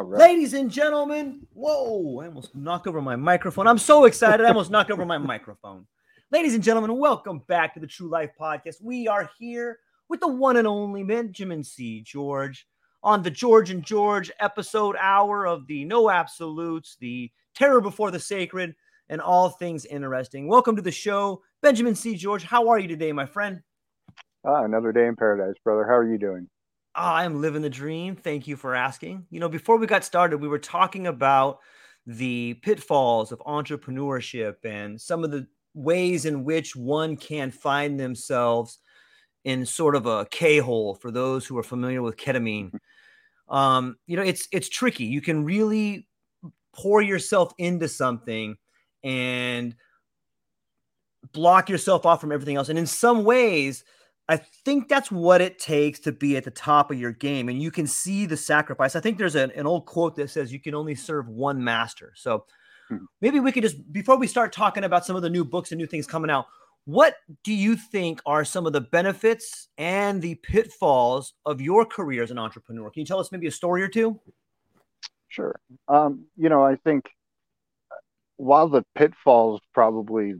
Right. Ladies and gentlemen, whoa, I almost knocked over my microphone. I'm so excited. I almost knocked over my microphone. Ladies and gentlemen, welcome back to the True Life Podcast. We are here with the one and only Benjamin C. George on the George and George episode hour of the No Absolutes, the Terror Before the Sacred, and all things interesting. Welcome to the show, Benjamin C. George. How are you today, my friend? Ah, another day in paradise, brother. How are you doing? I'm living the dream. Thank you for asking. You know, before we got started, we were talking about the pitfalls of entrepreneurship and some of the ways in which one can find themselves in sort of a K-hole for those who are familiar with ketamine. Um, you know, it's it's tricky. You can really pour yourself into something and block yourself off from everything else. And in some ways, I think that's what it takes to be at the top of your game. And you can see the sacrifice. I think there's an, an old quote that says you can only serve one master. So Hmm. maybe we could just, before we start talking about some of the new books and new things coming out, what do you think are some of the benefits and the pitfalls of your career as an entrepreneur? Can you tell us maybe a story or two? Sure. Um, you know, I think while the pitfalls probably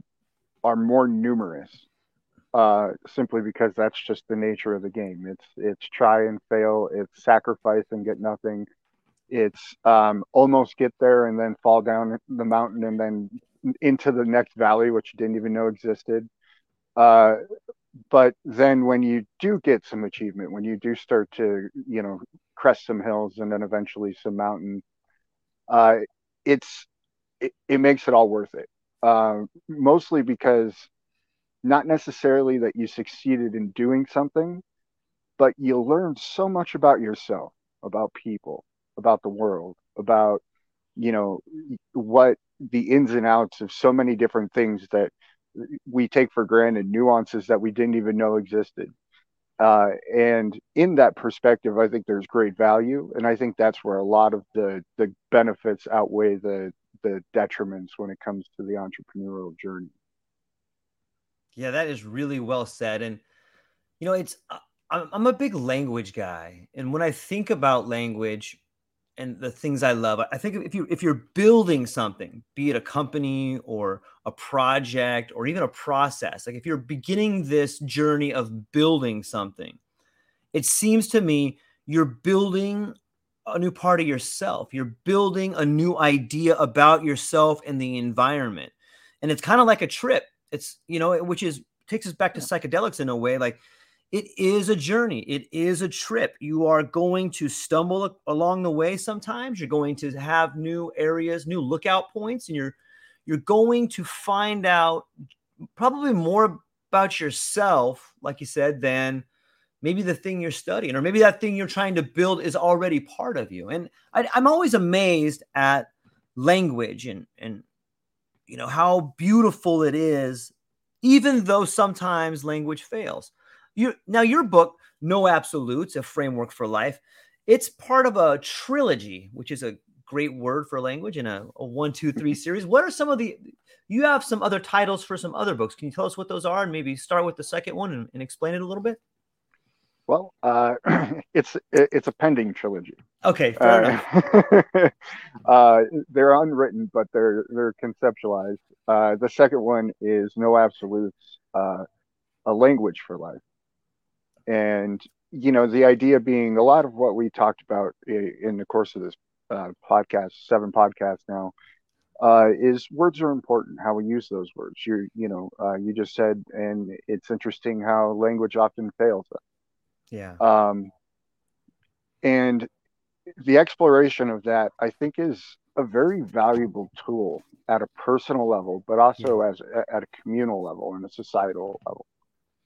are more numerous, uh, simply because that's just the nature of the game. It's it's try and fail, it's sacrifice and get nothing. It's um, almost get there and then fall down the mountain and then into the next valley, which you didn't even know existed. Uh, but then when you do get some achievement, when you do start to, you know, crest some hills and then eventually some mountain, uh, it's it, it makes it all worth it. Uh, mostly because not necessarily that you succeeded in doing something, but you learned so much about yourself, about people, about the world, about you know what the ins and outs of so many different things that we take for granted, nuances that we didn't even know existed. Uh, and in that perspective, I think there's great value, and I think that's where a lot of the the benefits outweigh the the detriments when it comes to the entrepreneurial journey. Yeah, that is really well said. And, you know, it's, uh, I'm I'm a big language guy. And when I think about language and the things I love, I think if you, if you're building something, be it a company or a project or even a process, like if you're beginning this journey of building something, it seems to me you're building a new part of yourself. You're building a new idea about yourself and the environment. And it's kind of like a trip. It's, you know, which is takes us back to psychedelics in a way. Like it is a journey, it is a trip. You are going to stumble along the way sometimes. You're going to have new areas, new lookout points, and you're you're going to find out probably more about yourself, like you said, than maybe the thing you're studying, or maybe that thing you're trying to build is already part of you. And I, I'm always amazed at language and and you know how beautiful it is even though sometimes language fails. You now your book, No Absolutes, a framework for life, it's part of a trilogy, which is a great word for language in a, a one, two, three series. What are some of the you have some other titles for some other books. Can you tell us what those are and maybe start with the second one and, and explain it a little bit? Well, uh, it's it's a pending trilogy. Okay, fair uh, uh, they're unwritten, but they're they're conceptualized. Uh, the second one is No Absolutes, uh, a language for life, and you know the idea being a lot of what we talked about in the course of this uh, podcast, seven podcasts now, uh, is words are important. How we use those words. You you know uh, you just said, and it's interesting how language often fails us. Yeah. Um, and the exploration of that, I think, is a very valuable tool at a personal level, but also yeah. as at a communal level and a societal level,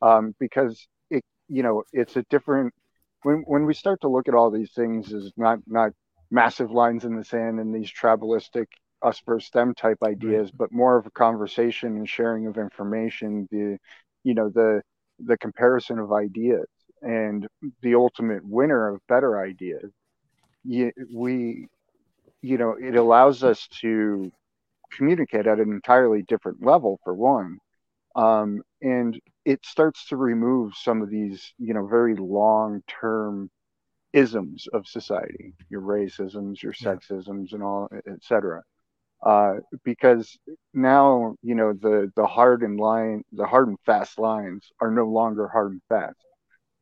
um, because it you know it's a different when when we start to look at all these things as not not massive lines in the sand and these tribalistic us versus them type ideas, but more of a conversation and sharing of information, the you know the the comparison of ideas and the ultimate winner of better ideas. we you know it allows us to communicate at an entirely different level for one. Um, and it starts to remove some of these you know very long term isms of society your racisms your sexisms and all etc uh, because now you know the the hard and line the hard and fast lines are no longer hard and fast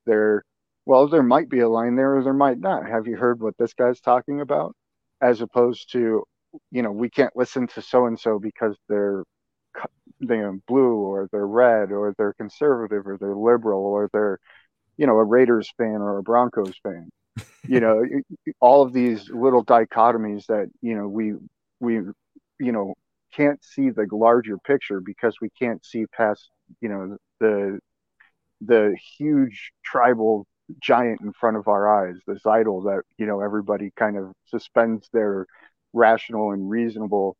they're well there might be a line there or there might not. Have you heard what this guy's talking about? As opposed to you know we can't listen to so and so because they're they're um, blue or they're red or they're conservative or they're liberal or they're you know a Raiders fan or a Broncos fan. You know all of these little dichotomies that you know we we you know can't see the larger picture because we can't see past you know the the huge tribal giant in front of our eyes this idol that you know everybody kind of suspends their rational and reasonable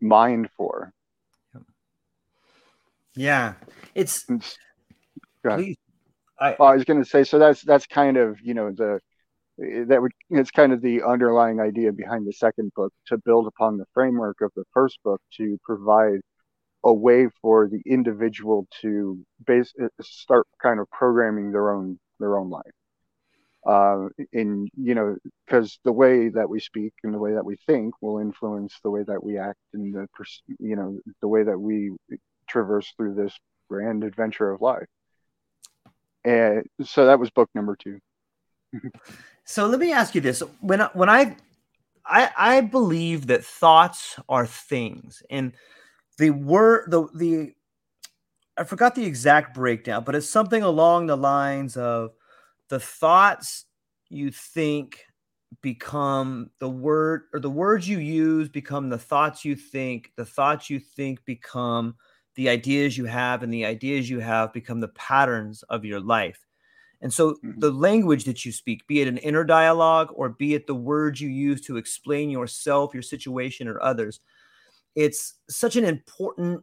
mind for. Yeah. It's please I, I was going to say so that's that's kind of you know the that would it's kind of the underlying idea behind the second book to build upon the framework of the first book to provide a way for the individual to base start kind of programming their own their own life. Uh, in you know because the way that we speak and the way that we think will influence the way that we act and the you know the way that we traverse through this grand adventure of life. And so that was book number two. So let me ask you this: when when I I, I believe that thoughts are things, and the word the the I forgot the exact breakdown, but it's something along the lines of the thoughts you think become the word or the words you use become the thoughts you think the thoughts you think become the ideas you have and the ideas you have become the patterns of your life and so mm-hmm. the language that you speak, be it an inner dialogue or be it the words you use to explain yourself, your situation, or others, it's such an important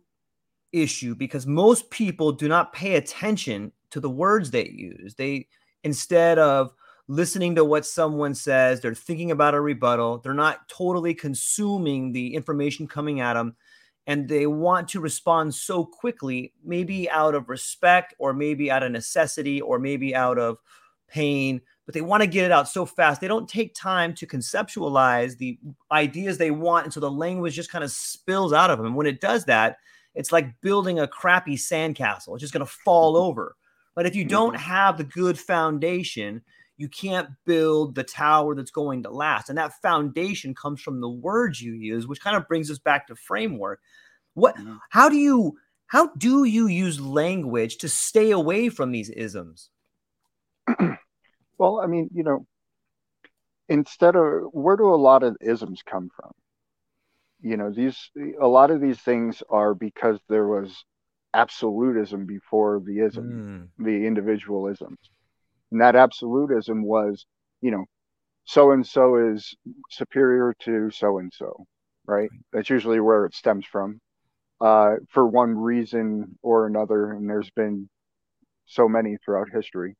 issue because most people do not pay attention to the words they use. They instead of listening to what someone says, they're thinking about a rebuttal. They're not totally consuming the information coming at them and they want to respond so quickly, maybe out of respect or maybe out of necessity or maybe out of pain, but they want to get it out so fast. They don't take time to conceptualize the ideas they want. And so the language just kind of spills out of them. And when it does that, it's like building a crappy sandcastle. It's just going to fall over. But if you don't mm-hmm. have the good foundation, you can't build the tower that's going to last. And that foundation comes from the words you use, which kind of brings us back to framework. What mm-hmm. how do you how do you use language to stay away from these isms? well, I mean, you know, instead of where do a lot of isms come from? You know, these a lot of these things are because there was absolutism before the ism, mm. the individualisms and that absolutism was, you know, so and so is superior to so and so, right? That's usually where it stems from. uh, for one reason or another, and there's been so many throughout history.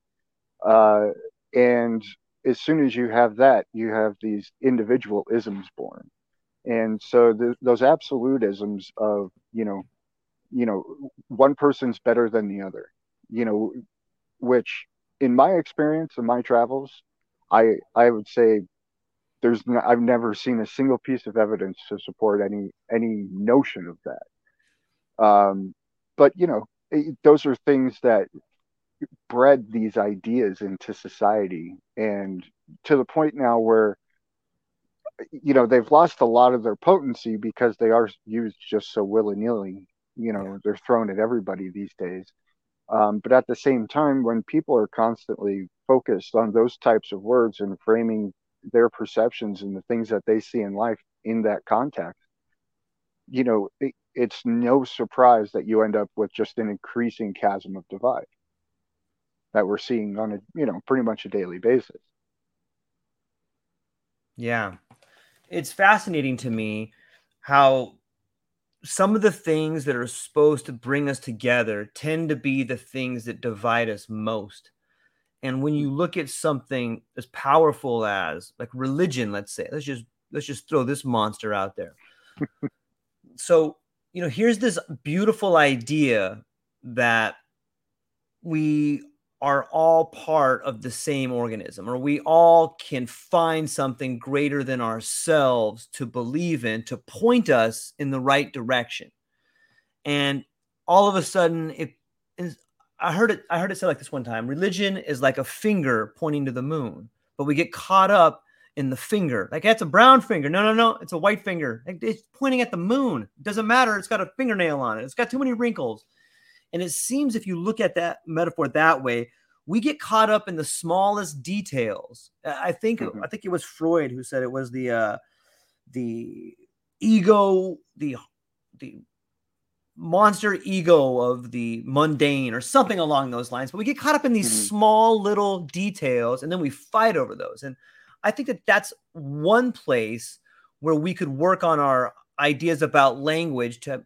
Uh, and as soon as you have that, you have these individual isms born. And so the, those absolutisms of, you know, you know, one person's better than the other, you know, which in my experience in my travels, I I would say there's I've never seen a single piece of evidence to support any any notion of that. Um, but you know, it, those are things that bred these ideas into society, and to the point now where you know they've lost a lot of their potency because they are used just so willy nilly. You know, yeah. they're thrown at everybody these days. Um, but at the same time, when people are constantly focused on those types of words and framing their perceptions and the things that they see in life in that context, you know, it, it's no surprise that you end up with just an increasing chasm of divide that we're seeing on a, you know, pretty much a daily basis. Yeah. It's fascinating to me how some of the things that are supposed to bring us together tend to be the things that divide us most. And when you look at something as powerful as like religion, let's say, let's just let's just throw this monster out there. so, you know, here's this beautiful idea that we are all part of the same organism, or we all can find something greater than ourselves to believe in to point us in the right direction. And all of a sudden, it is. I heard it. I heard it said like this one time: religion is like a finger pointing to the moon, but we get caught up in the finger. Like that's a brown finger. No, no, no. It's a white finger. It's pointing at the moon. It doesn't matter. It's got a fingernail on it. It's got too many wrinkles. And it seems if you look at that metaphor that way, we get caught up in the smallest details. I think mm-hmm. I think it was Freud who said it was the uh, the ego, the the monster ego of the mundane or something along those lines. But we get caught up in these mm-hmm. small little details and then we fight over those. And I think that that's one place where we could work on our ideas about language to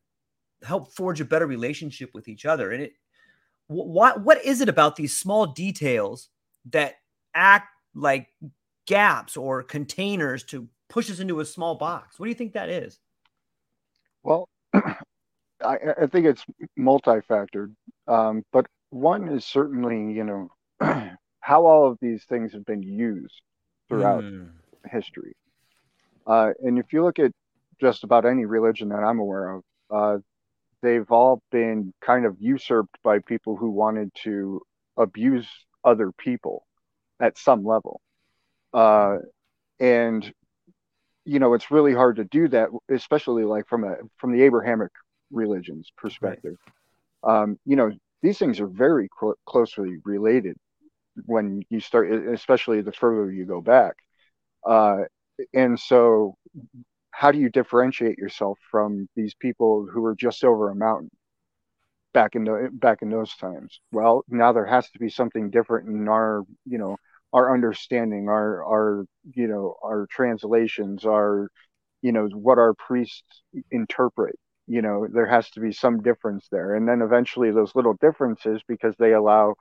help forge a better relationship with each other. And it what what is it about these small details that act like gaps or containers to push us into a small box? What do you think that is? Well, I, I think it's multifactored, um, but one is certainly you know how all of these things have been used throughout mm. history. Uh, and if you look at just about any religion that I'm aware of, uh, they've all been kind of usurped by people who wanted to abuse other people at some level. Uh, and you know, it's really hard to do that, especially like from a from the Abrahamic religions perspective. Right. Um, you know, these things are very cl- closely related when you start, especially the further you go back. Uh, and so how do you differentiate yourself from these people who are just over a mountain back in the back in those times? Well now there has to be something different in our you know our understanding our our you know our translations our you know what our priests interpret you know there has to be some difference there. And then eventually those little differences because they allow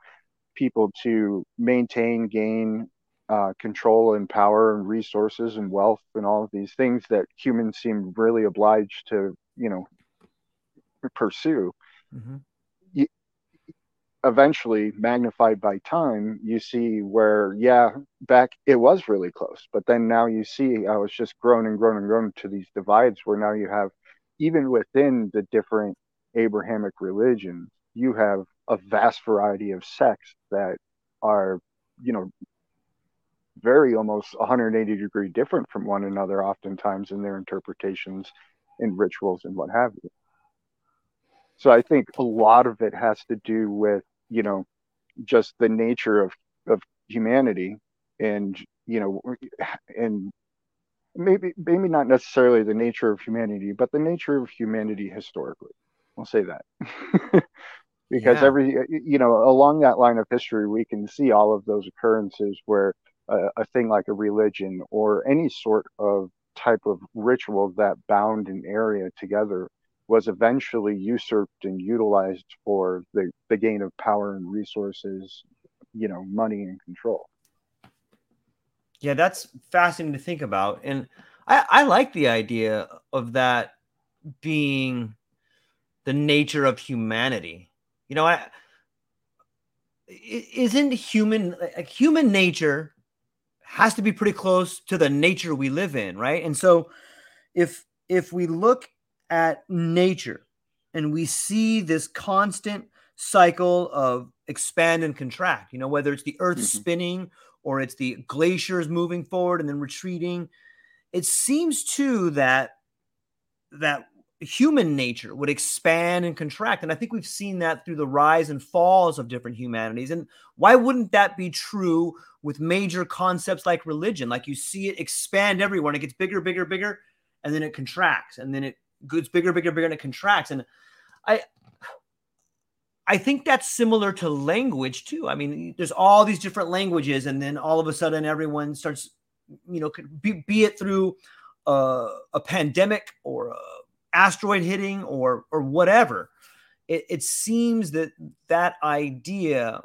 people to maintain gain uh, control and power and resources and wealth and all of these things that humans seem really obliged to, you know, pursue. Mm-hmm. You, eventually, magnified by time, you see where, yeah, back it was really close, but then now you see how it's just grown and grown and grown to these divides where now you have, even within the different Abrahamic religions, you have a vast variety of sects that are, you know, very almost 180 degree different from one another oftentimes in their interpretations and rituals and what have you. So i think a lot of it has to do with you know just the nature of of humanity and you know and maybe maybe not necessarily the nature of humanity but the nature of humanity historically. I'll say that. Because yeah. every you know along that line of history we can see all of those occurrences where a, thing like a religion or any sort of type of ritual that bound an area together was eventually usurped and utilized for the, the gain of power and resources, you know, money and control. Yeah, that's fascinating to think about. And I, I like the idea of that being the nature of humanity. You know, I isn't human like human nature has to be pretty close to the nature we live in, right? And so if if we look at nature and we see this constant cycle of expand and contract, you know, whether it's the earth mm-hmm. spinning or it's the glaciers moving forward and then retreating, it seems too that that human nature would expand and contract. And I think we've seen that through the rise and falls of different humanities. And why wouldn't that be true with major concepts like religion? Like you see it expand everywhere and it gets bigger, bigger, bigger, and then it contracts, and then it gets bigger, bigger, bigger, and it contracts. And I I think that's similar to language too. I mean, there's all these different languages, and then all of a sudden everyone starts, you know, be, be it through uh, a pandemic or a asteroid hitting or or whatever it, it seems that that idea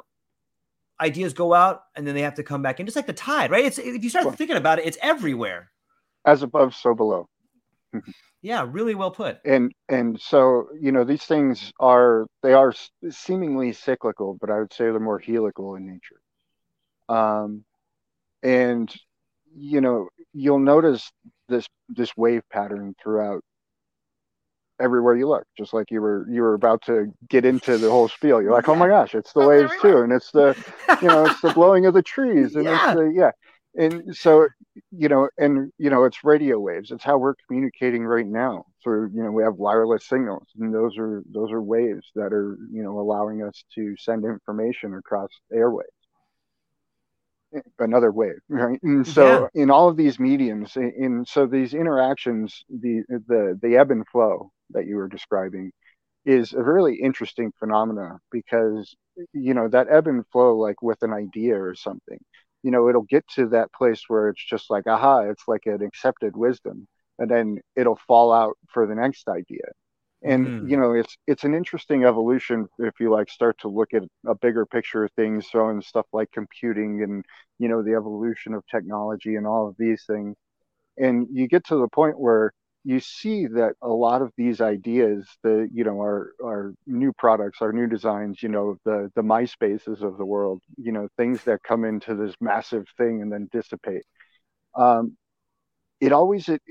ideas go out and then they have to come back in just like the tide right? It's if you start well, thinking about it it's everywhere. As above so below. Yeah really well put. And and so you know these things are they are seemingly cyclical but i would say they're more helical in nature. Um and you know you'll notice this this wave pattern throughout everywhere you look just like you were you were about to get into the whole spiel. You're like oh my gosh it's the waves too and it's the you know it's the blowing of the trees and yeah. it's the yeah. And so you know and you know it's radio waves. It's how we're communicating right now so you know we have wireless signals and those are those are waves that are you know allowing us to send information across airwaves another wave right and so yeah. in all of these mediums in, in so these interactions the the the ebb and flow that you were describing is a really interesting phenomena because you know that ebb and flow like with an idea or something you know it'll get to that place where it's just like aha it's like an accepted wisdom and then it'll fall out for the next idea and mm. you know it's it's an interesting evolution if you like start to look at a bigger picture of things throwing stuff like computing and you know the evolution of technology and all of these things and you get to the point where you see that a lot of these ideas the you know our our new products our new designs you know the the myspaces of the world you know things that come into this massive thing and then dissipate um it always it,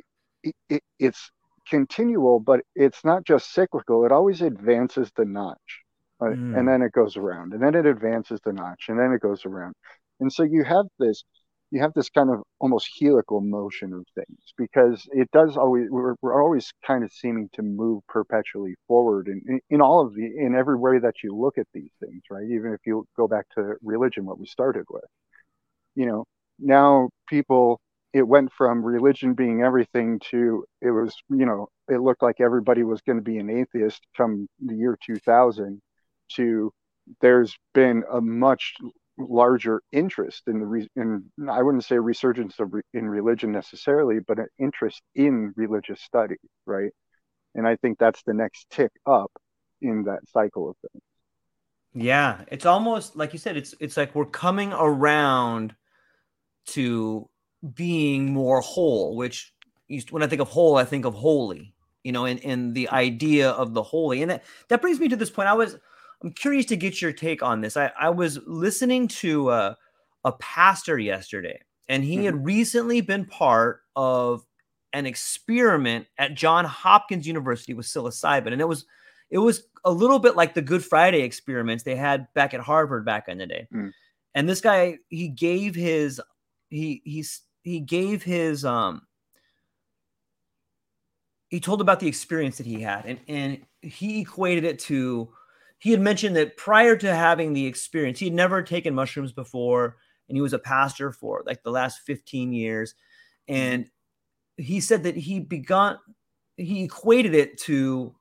it it's continual but it's not just cyclical it always advances the notch right? mm. and then it goes around and then it advances the notch and then it goes around and so you have this you have this kind of almost helical motion of things because it does always we're, we're always kind of seeming to move perpetually forward in, in, in all of the in every way that you look at these things right even if you go back to religion what we started with you know now people it went from religion being everything to it was you know it looked like everybody was going to be an atheist come the year 2000 to there's been a much larger interest in the re- in I wouldn't say resurgence of re- in religion necessarily, but an interest in religious study, right? And I think that's the next tick up in that cycle of things. Yeah, it's almost like you said. It's it's like we're coming around to being more whole. Which when I think of whole, I think of holy. You know, and and the idea of the holy, and that that brings me to this point. I was I'm curious to get your take on this. I, I was listening to a, a pastor yesterday, and he mm-hmm. had recently been part of an experiment at John Hopkins University with psilocybin, and it was it was a little bit like the Good Friday experiments they had back at Harvard back in the day. Mm. And this guy, he gave his he he's he gave his um he told about the experience that he had and and he equated it to he had mentioned that prior to having the experience, he had never taken mushrooms before, and he was a pastor for like the last 15 years. And he said that he begun, he equated it to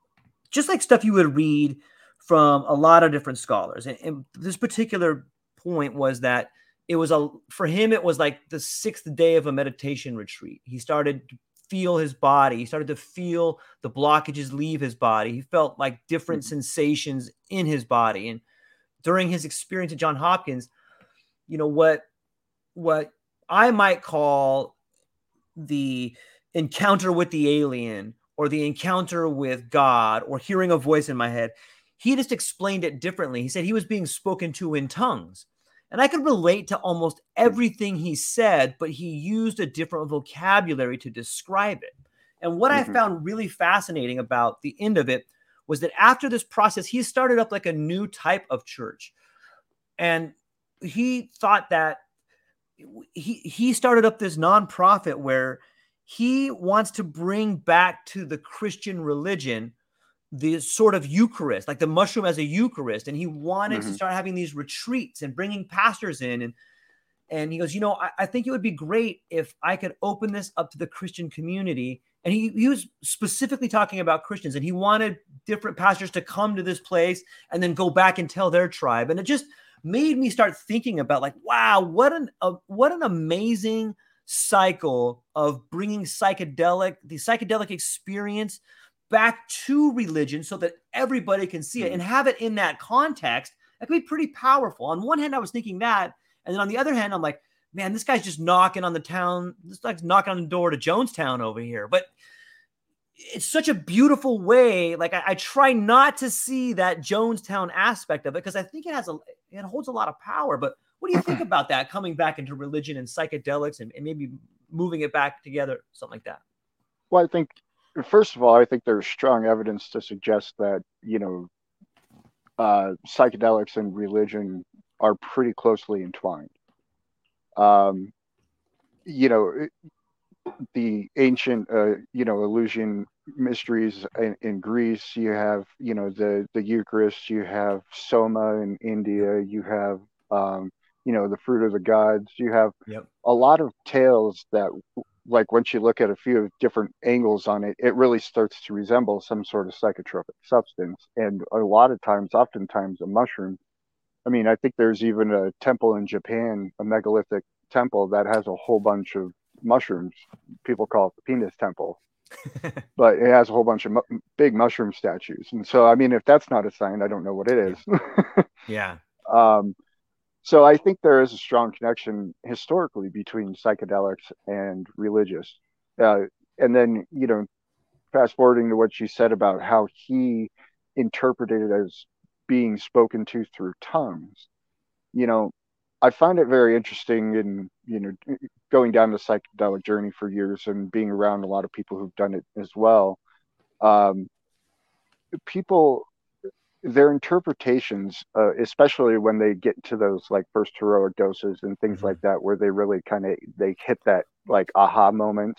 just like stuff you would read from a lot of different scholars. And, and this particular point was that it was a for him, it was like the sixth day of a meditation retreat. He started to feel his body. He started to feel the blockages leave his body. He felt like different mm-hmm. sensations in his body. And during his experience at John Hopkins, you know what what I might call the encounter with the alien or the encounter with God or hearing a voice in my head. He just explained it differently. He said he was being spoken to in tongues. And I could relate to almost everything he said, but he used a different vocabulary to describe it. And what mm-hmm. I found really fascinating about the end of it was that after this process, he started up like a new type of church. And he thought that he he started up this nonprofit where he wants to bring back to the Christian religion the sort of Eucharist, like the mushroom as a Eucharist, and he wanted mm-hmm. to start having these retreats and bringing pastors in and and he goes, you know, I, I, think it would be great if I could open this up to the Christian community. And he, he was specifically talking about Christians, and he wanted different pastors to come to this place and then go back and tell their tribe. And it just made me start thinking about like, wow, what an uh, what an amazing cycle of bringing psychedelic the psychedelic experience back to religion so that everybody can see it mm. and have it in that context. That could be pretty powerful. On one hand, I was thinking that, and then on the other hand, I'm like, man, this guy's just knocking on the town. This guy's knocking on the door to Jonestown over here. But it's such a beautiful way. Like I, I, try not to see that Jonestown aspect of it because I think it has a it holds a lot of power. But what do you think about that coming back into religion and psychedelics and, and maybe moving it back together, something like that? Well, I think first of all, I think there's strong evidence to suggest that you know uh, psychedelics and religion are pretty closely entwined. Um, you know, the ancient, uh, you know, Eleusinian mysteries in, in, Greece. You have, you know, the the Eucharist. You have Soma in India. You have, um, you know, the fruit of the gods. You have yep. a lot of tales that, like, once you look at a few different angles on it, it really starts to resemble some sort of psychotropic substance. And a lot of times, oftentimes, a mushroom. I mean, I think there's even a temple in Japan, a megalithic temple that has a whole bunch of mushrooms. People call it the penis temple, but it has a whole bunch of mu- big mushroom statues. And so, I mean, if that's not a sign, I don't know what it is. yeah. Um, so I think there is a strong connection historically between psychedelics and religious. Uh, and then, you know, fast forwarding to what you said about how he interpreted it as being spoken to through tongues. You know, I find it very interesting in you know going down the psychedelic journey for years and being around a lot of people who've done it as well. Um, people, their interpretations, uh, especially when they get to those like first heroic doses and things mm-hmm. like that, where they really kind of they hit that like aha moment.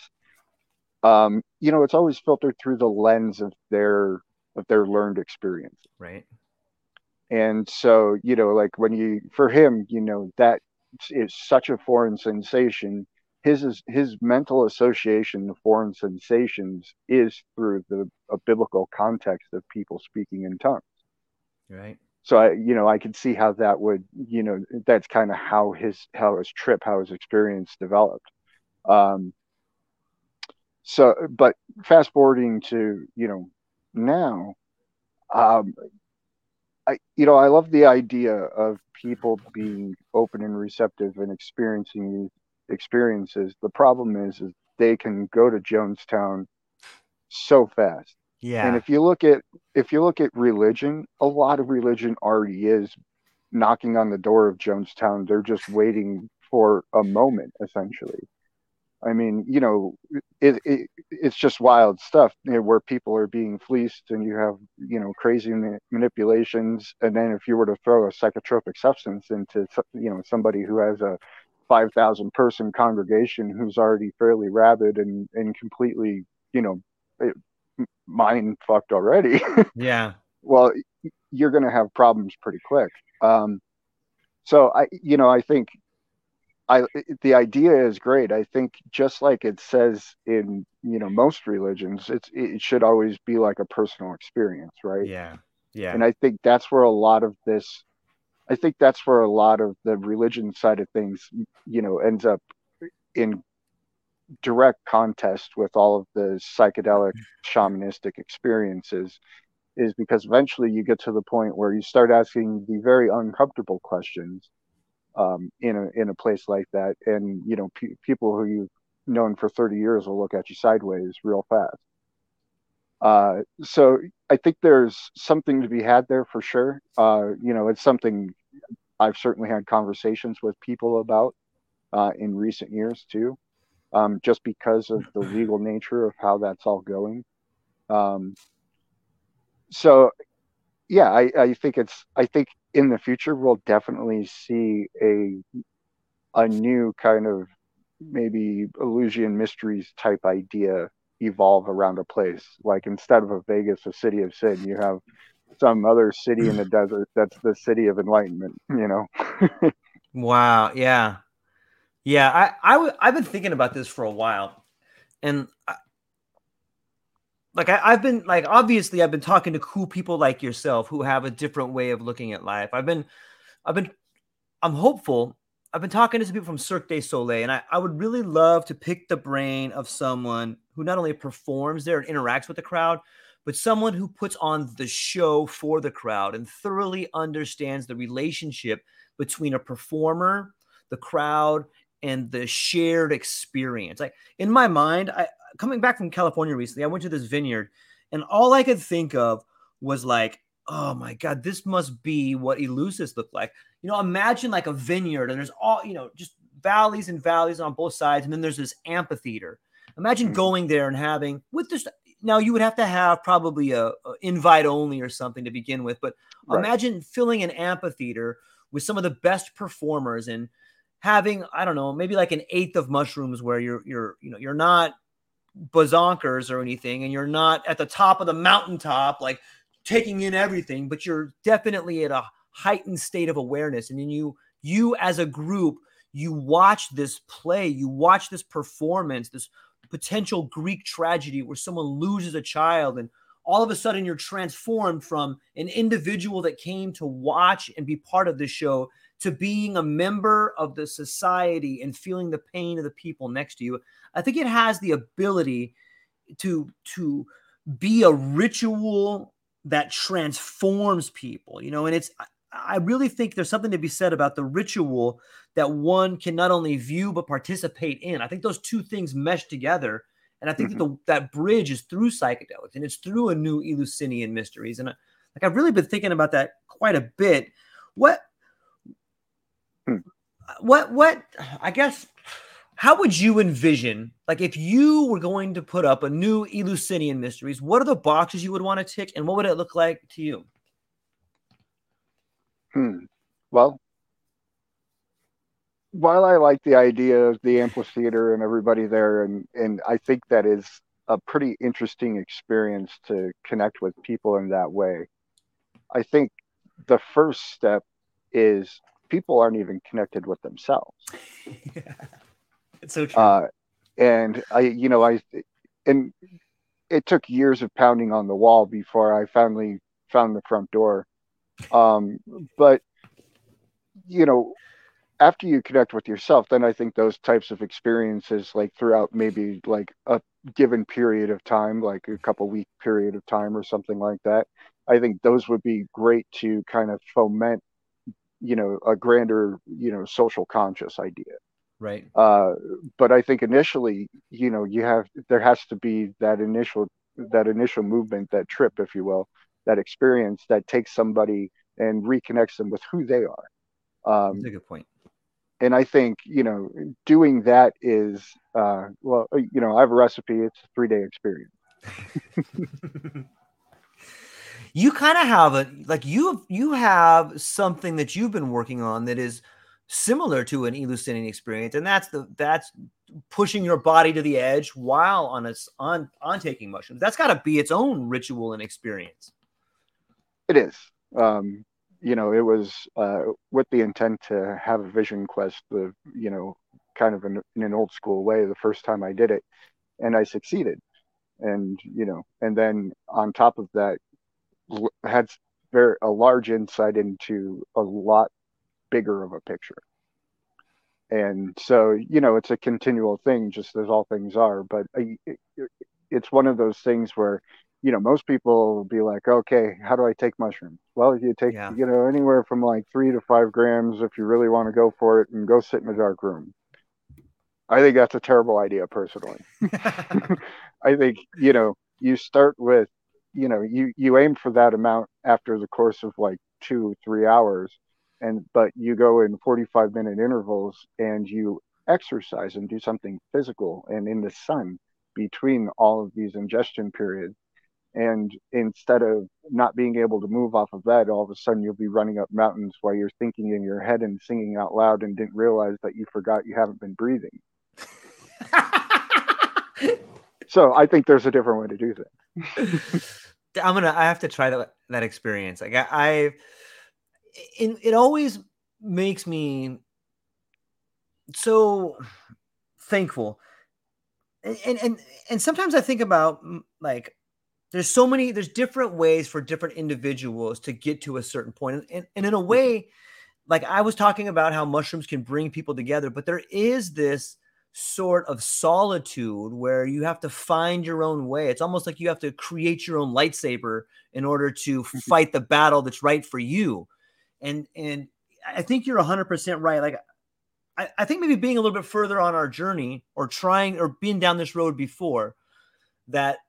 Um, you know, it's always filtered through the lens of their of their learned experience. Right and so you know like when you for him you know that is such a foreign sensation his is his mental association of foreign sensations is through the a biblical context of people speaking in tongues right so i you know i could see how that would you know that's kind of how his how his trip how his experience developed um so but fast forwarding to you know now um I, you know, I love the idea of people being open and receptive and experiencing these experiences. The problem is, is they can go to Jonestown so fast. Yeah. And if you look at if you look at religion, a lot of religion already is knocking on the door of Jonestown. They're just waiting for a moment, essentially. I mean, you know, it, it it's just wild stuff you know, where people are being fleeced and you have, you know, crazy ma- manipulations. And then if you were to throw a psychotropic substance into, you know, somebody who has a 5,000 person congregation who's already fairly rabid and, and completely, you know, mind fucked already. yeah. well, you're going to have problems pretty quick. Um, so I, you know, I think I the idea is great. I think just like it says in you know most religions, it's it should always be like a personal experience, right? Yeah, yeah. And I think that's where a lot of this, I think that's where a lot of the religion side of things, you know, ends up in direct contest with all of the psychedelic shamanistic experiences is because eventually you get to the point where you start asking the very uncomfortable questions um, in a in a place like that, and you know pe- people who you've known for 30 years will look at you sideways real fast. Uh, so I think there's something to be had there for sure. Uh, you know, it's something I've certainly had conversations with people about uh, in recent years too, um, just because of the legal nature of how that's all going. Um, so, yeah, I, I think it's I think in the future we'll definitely see a a new kind of maybe Eleusinian mysteries type idea evolve around a place. Like instead of a Vegas, a city of sin, you have some other city in the desert that's the city of enlightenment, you know? wow. Yeah. Yeah. I, I, w- I've been thinking about this for a while. And I, like I, I've been like obviously I've been talking to cool people like yourself who have a different way of looking at life. I've been I've been I'm hopeful I've been talking to some people from Cirque du Soleil, and I, I would really love to pick the brain of someone who not only performs there and interacts with the crowd, but someone who puts on the show for the crowd and thoroughly understands the relationship between a performer, the crowd, and the shared experience. Like in my mind, I coming back from California recently, I went to this vineyard, and all I could think of was like, oh my god, this must be what Eleusis looked like you know, imagine like a vineyard and there's all, you know, just valleys and valleys on both sides. And then there's this amphitheater. Imagine mm-hmm. going there and having with this. Now you would have to have probably a, a invite only or something to begin with, but right. imagine filling an amphitheater with some of the best performers and having I don't know maybe like an eighth of mushrooms where you're you're you know you're not bazonkers or anything and you're not at the top of the mountaintop like taking in everything, but you're definitely at a heightened state of awareness. And then you you as a group you watch this play you watch this performance this potential greek tragedy where someone loses a child and all of a sudden you're transformed from an individual that came to watch and be part of the show to being a member of the society and feeling the pain of the people next to you i think it has the ability to to be a ritual that transforms people you know and it's I really think there's something to be said about the ritual that one can not only view but participate in. I think those two things mesh together, and I think mm-hmm. that the, that bridge is through psychedelics and it's through a new Eleusinian mysteries. And I, like I've really been thinking about that quite a bit. What, hmm. what, what? I guess how would you envision like if you were going to put up a new Eleusinian mysteries? What are the boxes you would want to tick, and what would it look like to you? Hmm. Well, while I like the idea of the amphitheater and everybody there, and and I think that is a pretty interesting experience to connect with people in that way. I think the first step is people aren't even connected with themselves. yeah. It's so true. Uh, and I, you know, I, and it took years of pounding on the wall before I finally found the front door um, but you know, after you connect with yourself, then I think those types of experiences, like throughout maybe like a given period of time, like a couple week period of time or something like that, I think those would be great to kind of foment, you know, a grander, you know, social conscious idea. Right. Uh, but I think initially, you know, you have there has to be that initial that initial movement, that trip, if you will, that experience that takes somebody and reconnects them with who they are. Um, That's a good point. And I think you know doing that is uh, well, uh, you know, I have a recipe. It's a three day experience. you kind of have a like you you have something that you've been working on that is similar to an Eleusinian experience, and that's the that's pushing your body to the edge while on a, on on taking mushrooms. That's got to be its own ritual and experience. It is. Um, you know, it was uh, with the intent to have a vision quest, the you know, kind of in, in an old school way. The first time I did it, and I succeeded, and you know, and then on top of that, had very a large insight into a lot bigger of a picture. and so you know it's a continual thing just as all things are but it's one of those things where you know most people will be like okay how do i take mushrooms well you take yeah. you know anywhere from like three to five grams if you really want to go for it and go sit in a dark room i think that's a terrible idea personally i think you know you start with you know you you aim for that amount after the course of like two three hours and but you go in 45 minute intervals and you exercise and do something physical and in the sun between all of these ingestion periods. And instead of not being able to move off of bed all of a sudden you'll be running up mountains while you're thinking in your head and singing out loud and didn't realize that you forgot you haven't been breathing. So i think there's a different way to do things i'm gonna i have to try that that experience like i, I it, it always makes me so thankful and and and sometimes i think about mm, like there's so many there's different ways for different individuals to get to a certain point. point and, and in a way like i was talking about how mushrooms can bring people together but there is this sort of solitude where you have to find your own way it's almost like you have to create your own lightsaber in order to mm-hmm. fight the battle that's right for you and and I think you're 100% right. Like I, I think maybe being a little bit further on our journey or trying or being down this road before that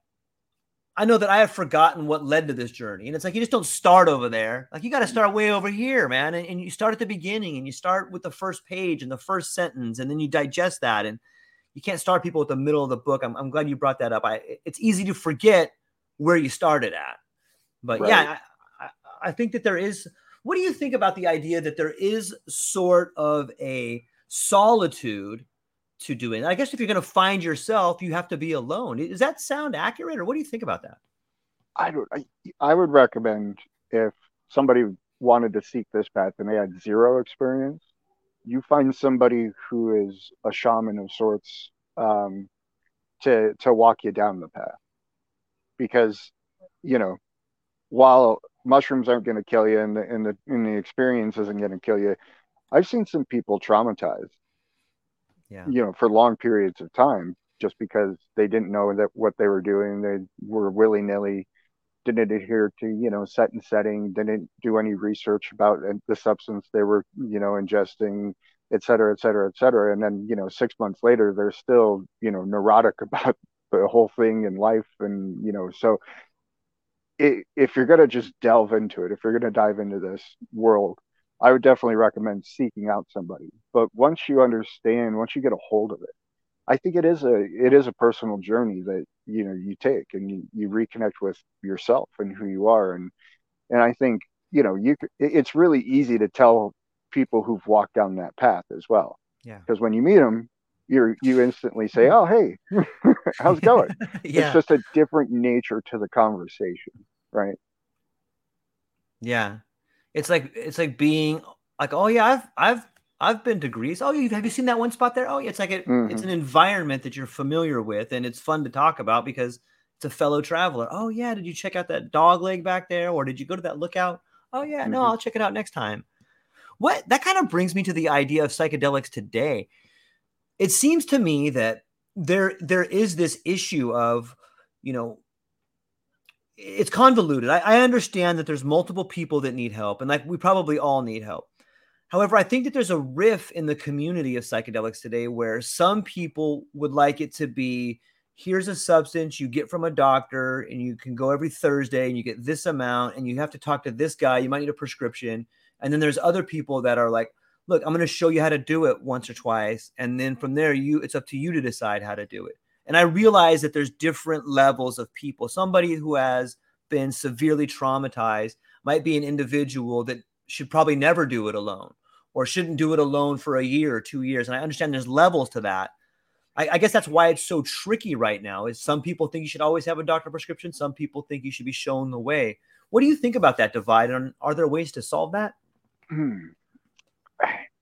I know that I have forgotten what led to this journey. And it's like you just don't start over there. Like you got to mm. start way over here, man. And, and, you start at the beginning and you start with the first page and the first sentence, and then you digest that. And you can't start people at the middle of the book. I'm, I'm glad you brought that up. I it's easy to forget where you started at. But right. yeah, I, I, I think that there is what do you think about the idea that there is sort of a solitude to doing? I guess if you're going to find yourself, you have to be alone. Does that sound accurate, or what do you think about that? I don't. I, I would recommend if somebody wanted to seek this path and they had zero experience, you find somebody who is a shaman of sorts um, to to walk you down the path, because you know while mushrooms aren't going to kill you and the, and the and the experience isn't going to kill you i've seen some people traumatized yeah. you know for long periods of time just because they didn't know that what they were doing. They were willy-nilly didn't adhere to you know set and setting didn't do any research about uh, the substance they were you know ingesting et cetera et cetera et cetera. And then you know six months later they're still you know neurotic about the whole thing in life. And you know so it, if you're going to just delve into it, if you're going to dive into this world, I would definitely recommend seeking out somebody. But once you understand, once you get a hold of it, I think it is a it is a personal journey that you know you take and you, you reconnect with yourself and who you are and and I think you know you it's really easy to tell people who've walked down that path as well. Yeah. Because when you meet them, you you instantly say, "Oh, hey, how's it going?" yeah. It's just a different nature to the conversation, right? Yeah, it's like it's like being like, "Oh yeah, I've I've I've been to Greece. Oh, you have you seen that one spot there? Oh, yeah, it's like a, mm-hmm. it's an environment that you're familiar with, and it's fun to talk about because it's a fellow traveler. Oh yeah, did you check out that dog leg back there, or did you go to that lookout? Oh yeah, mm-hmm. no, I'll check it out next time. What that kind of brings me to the idea of psychedelics today it seems to me that there there is this issue of you know it's convoluted I, I, understand that there's multiple people that need help and like we probably all need help however i think that there's a riff in the community of psychedelics today where some people would like it to be here's a substance you get from a doctor and you can go every thursday and you get this amount and you have to talk to this guy you might need a prescription and then there's other people that are like look, I'm going to show you how to do it once or twice. And then from there, you it's up to you to decide how to do it. And I realize that there's different levels of people. Somebody who has been severely traumatized might be an individual that should probably never do it alone or shouldn't do it alone for a year or two years. And I understand there's levels to that. I, I guess that's why it's so tricky right now. Is some people think you should always have a doctor prescription. Some people think you should be shown the way. What do you think about that divide? And are there ways to solve that? Hmm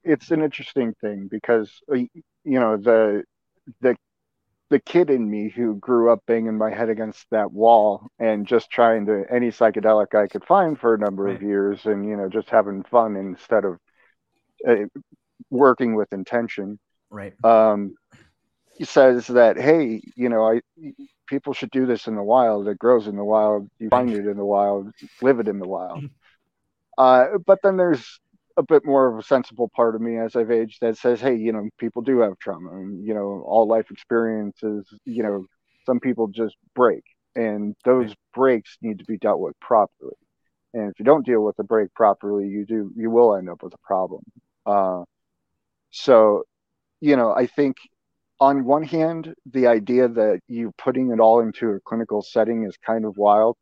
it's an interesting thing because uh, you know the the the kid in me who grew up banging my head against that wall and just trying to any psychedelic I could find for a number right. of years and you know just having fun instead of uh, working with intention. Right. Um, he says that hey, you know, I people should do this in the wild. It grows in the wild. You find it in the wild. Live it in the wild. Uh, but then there's a bit more of a sensible part of me as I've aged that says, hey, you know, people do have trauma, and you know, all life experiences, you know, some people just break, and those breaks need to be dealt with properly. And if you don't deal with the break properly, you do you will end up with a problem. Uh, so, you know, I think on one hand, the idea that you're putting it all into a clinical setting is kind of wild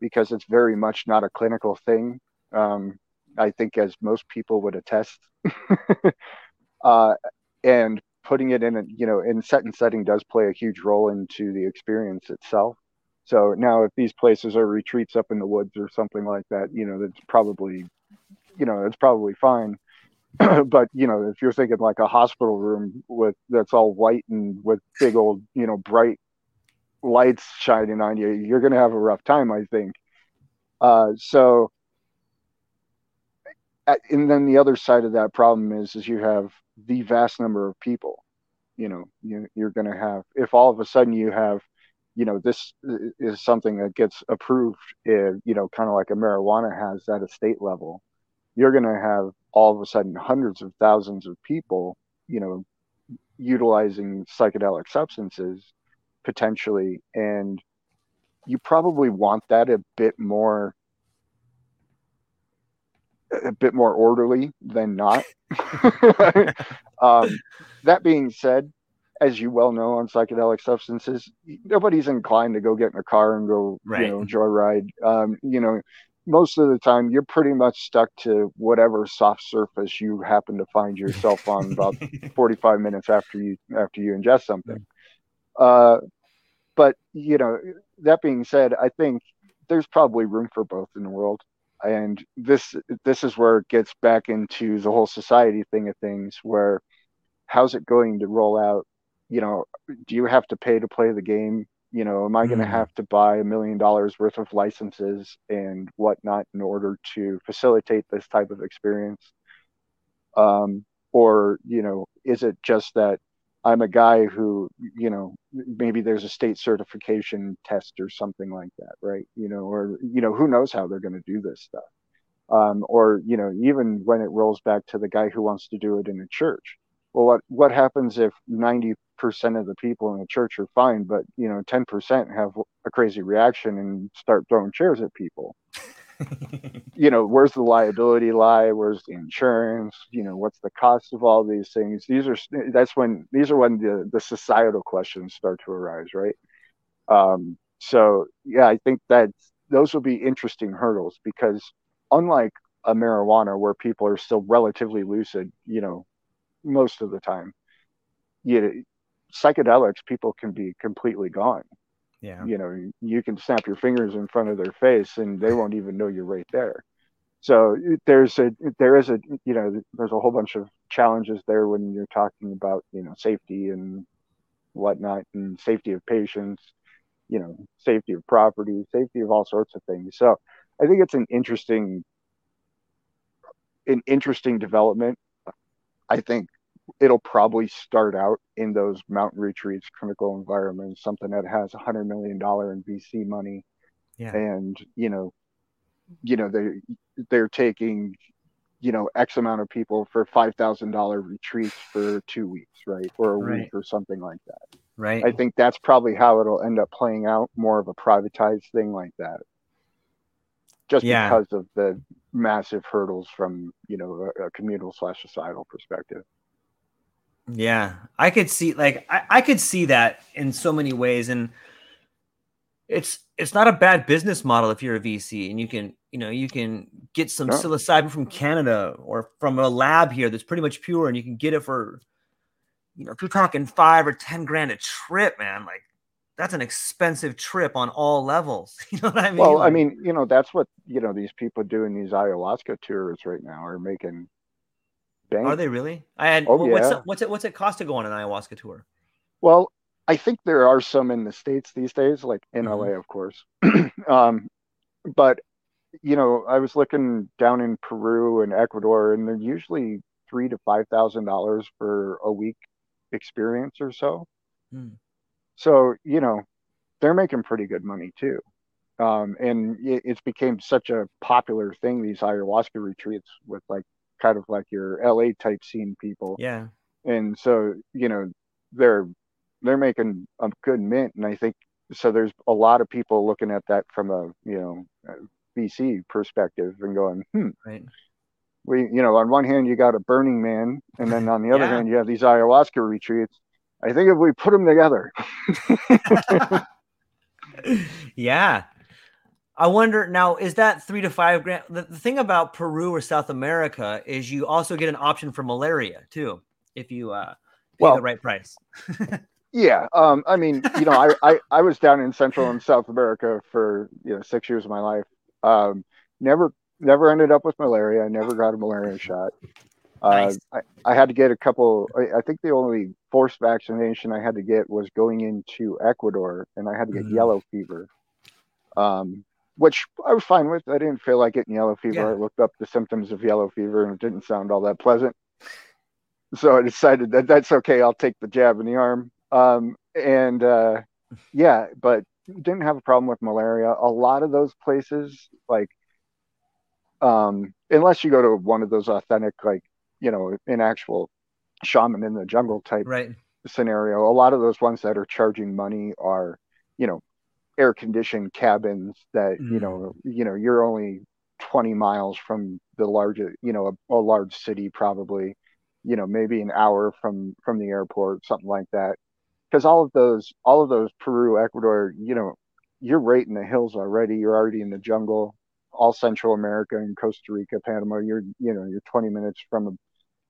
because it's very much not a clinical thing. Um, I think, as most people would attest. uh, and putting it in a, you know, in set and setting does play a huge role into the experience itself. So now, if these places are retreats up in the woods or something like that, you know, that's probably, you know, it's probably fine. but you know, if you're thinking like a hospital room with that's all white and with big old, you know, bright lights shining on you, you're going to have a rough time, I think. Uh, so and then the other side of that problem is is you have the vast number of people you know you, you're going to have if all of a sudden you have you know this is something that gets approved if, you know kind of like a marijuana has at a state level you're going to have all of a sudden hundreds of thousands of people you know utilizing psychedelic substances potentially and you probably want that a bit more a bit more orderly than not. um, that being said, as you well know on psychedelic substances, nobody's inclined to go get in a car and go, right. you know, joyride. Um, you know, most of the time you're pretty much stuck to whatever soft surface you happen to find yourself on about 45 minutes after you after you ingest something. Uh, but you know, that being said, I think there's probably room for both in the world and this this is where it gets back into the whole society thing of things where how's it going to roll out? You know do you have to pay to play the game? You know am i going to mm. have to buy a million dollars worth of licenses and whatnot in order to facilitate this type of experience? Um, or you know is it just that I'm a guy who, you know, maybe there's a state certification test or something like that, right? You know, or, you know, who knows how they're going to do this stuff. Um, or, you know, even when it rolls back to the guy who wants to do it in a church. Well, what, what happens if 90% of the people in the church are fine, but, you know, 10% have a crazy reaction and start throwing chairs at people? you know, where's the liability lie? Where's the insurance? You know, what's the cost of all these things? These are that's when these are when the the societal questions start to arise, right? Um, so yeah, I think that those will be interesting hurdles because unlike a marijuana where people are still relatively lucid, you know, most of the time, you know, psychedelics people can be completely gone yeah. You know, you can snap your fingers in front of their face and they won't even know you're right there. So there's a there is a you know there's a whole bunch of challenges there when you're talking about you know safety and whatnot and safety of patients, you know safety of property, safety of all sorts of things. So I think it's an interesting an interesting development. I think it'll probably start out in those mountain retreats, clinical environments, something that has a hundred million dollar in VC money, yeah. and you know, you know they they're taking you know X amount of people for five thousand dollar retreats for two weeks, right, or a right. week or something like that. Right. I think that's probably how it'll end up playing out, more of a privatized thing like that. Just yeah. because of the massive hurdles from you know a, a communal slash societal perspective. Yeah, I could see like I, I could see that in so many ways, and it's it's not a bad business model if you're a VC and you can you know you can get some psilocybin from Canada or from a lab here that's pretty much pure, and you can get it for you know if you're talking five or ten grand a trip, man, like that's an expensive trip on all levels. You know what I mean? Well, like, I mean, you know, that's what you know these people doing these ayahuasca tours right now are making Dang. Are they really? I had. Oh, what's yeah. it, what's it? What's it cost to go on an ayahuasca tour? Well, I think there are some in the states these days, like in mm-hmm. LA, of course. um, but you know, I was looking down in Peru and Ecuador, and they're usually three to five thousand dollars for a week experience or so. Hmm. So you know, they're making pretty good money too. Um, and it, it's became such a popular thing these ayahuasca retreats with like kind of like your LA type scene people. Yeah. And so you know they're they're making a good mint, and I think so. There's a lot of people looking at that from a you know VC perspective and going, hmm. Right. We, you know, on one hand you got a Burning Man, and then on the other yeah. hand you have these ayahuasca retreats. I think if we put them together. yeah. I wonder now, is that three to five grand? The, the, thing about Peru or South America is you also get an option for malaria too, if you uh, pay well, the right price. yeah. Um, I mean, you know, I, I, I was down in Central and South America for, you know, six years of my life. Um, never, never ended up with malaria. I never got a malaria shot. Uh, nice. I, I had to get a couple. I, I, think the only forced vaccination I had to get was going into Ecuador, and I had to get mm. yellow fever, um, which I was fine with. I didn't feel like getting yellow fever. Yeah. I looked up the symptoms of yellow fever, and it didn't sound all that pleasant. So I decided that that's okay. I'll take the jab in the arm. Um, and uh, yeah, but didn't have a problem with malaria. A lot of those places, like, um, unless you go to one of those authentic, like you know, an actual shaman in the jungle type right. scenario. A lot of those ones that are charging money are, you know, air conditioned cabins that, mm. you know, you know, you're only 20 miles from the largest, you know, a, a large city probably, you know, maybe an hour from from the airport, something like that. Because all of those, all of those Peru, Ecuador, you know, you're right in the hills already. You're already in the jungle. All Central America and Costa Rica, Panama, you're you know you're 20 minutes from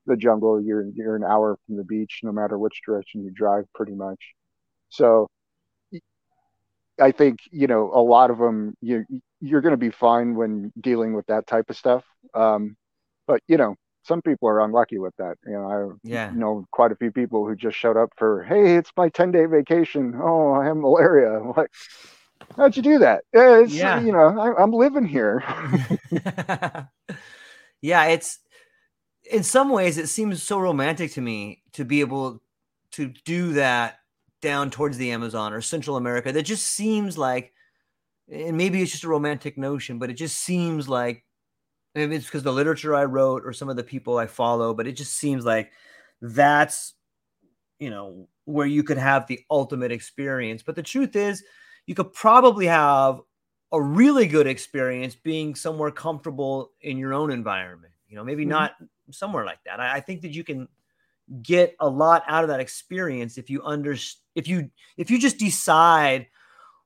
the jungle. You're you're an hour from the beach, no matter which direction you drive, pretty much. So, I think you know a lot of them. You you're going to be fine when dealing with that type of stuff. Um, but you know, some people are unlucky with that. You know, I yeah. know quite a few people who just showed up for, hey, it's my 10 day vacation. Oh, I have malaria. I'm like, how'd you do that? It's, yeah. you know, I, I'm living here. yeah, it's in some ways it seems so romantic to me to be able to do that down towards the Amazon or Central America. That just seems like, and maybe it's just a romantic notion, but it just seems like maybe it's because the literature I wrote or some of the people I follow, but it just seems like that's, you know, where you could have the ultimate experience. But the truth is, you could probably have a really good experience being somewhere comfortable in your own environment. You know, maybe mm-hmm. not somewhere like that. I, I, think that you can get a lot out of that experience if you under if you if you just decide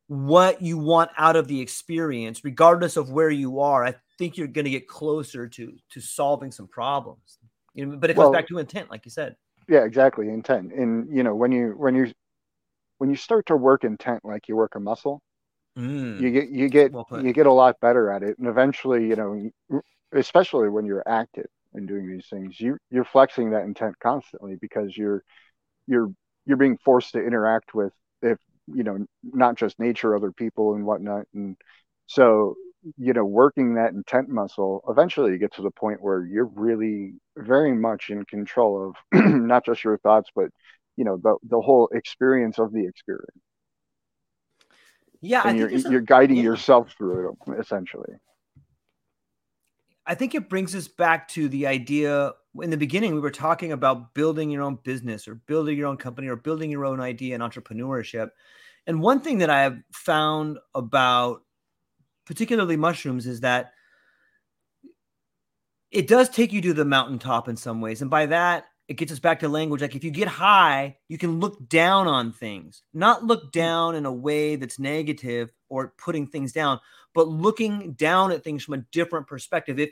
what you want out of the experience, regardless of where you are. I think you're going to get closer to to solving some problems. You know, but it goes well, back to intent, like you said. Yeah, exactly, intent. And you know, when you when you when you start to work intent like you work a muscle, mm, you get you get well you get a lot better at it, and eventually, you know, especially when you're active in doing these things you you're flexing that intent constantly because you're you're you're being forced to interact with if you know not just nature other people and whatnot. And so you know working that intent muscle eventually you get to the point where you're really very much in control of not just your thoughts but you know the the whole experience of the experience. Yeah and you're you're guiding yeah. yourself through it essentially I think it brings us back to the idea in the beginning we were talking about building your own business or building your own company or building your own idea and entrepreneurship. And one thing that I have found about particularly mushrooms is that it does take you to the mountaintop in some ways. And by that, it gets us back to language. Like if you get high, you can look down on things, not look down in a way that's negative or putting things down, but looking down at things from a different perspective. If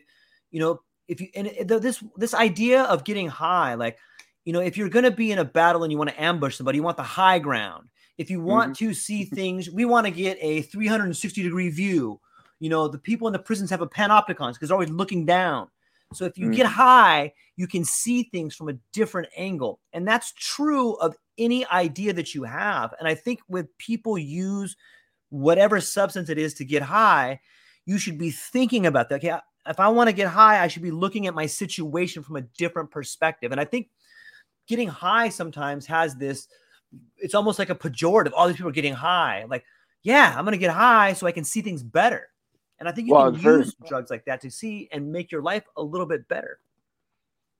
you know, if you and this this idea of getting high, like you know, if you're going to be in a battle and you want to ambush somebody, you want the high ground. If you want mm-hmm. to see things, we want to get a 360 degree view. You know, the people in the prisons have a panopticons because they're always looking down. So if you mm-hmm. get high, you can see things from a different angle. And that's true of any idea that you have. And I think when people use whatever substance it is to get high, you should be thinking about that. Okay, if I want to get high, I should be looking at my situation from a different perspective. And I think getting high sometimes has this, it's almost like a pejorative. All these people are getting high. Like, yeah, I'm going to get high so I can see things better. And I think you well, can use very, drugs like that to see and make your life a little bit better.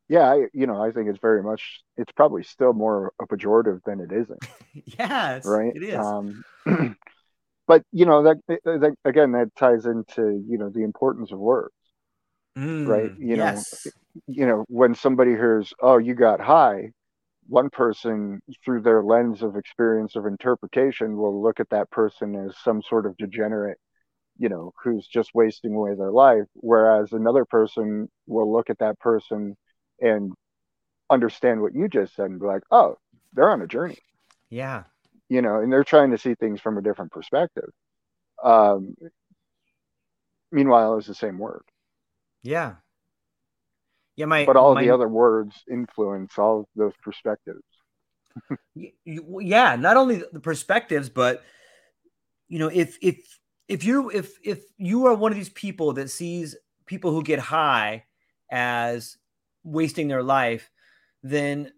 Yeah, I, you know, I think it's very much. It's probably still more a pejorative than it isn't. yeah, right. It is. Um, but you know that, that, again that ties into you know the importance of words, mm, right? You yes. know, you know when somebody hears, "Oh, you got high," one person through their lens of experience of interpretation will look at that person as some sort of degenerate you know who's just wasting away their life whereas another person will look at that person and understand what you just said and be like oh they're on a journey. Yeah. You know and they're trying to see things from a different perspective. Um meanwhile it's the same word. Yeah. Yeah my but all my... the other words influence all those perspectives. Yeah not only the perspectives but you know if if if you if if you are one of these people that sees people who get high as wasting their life, then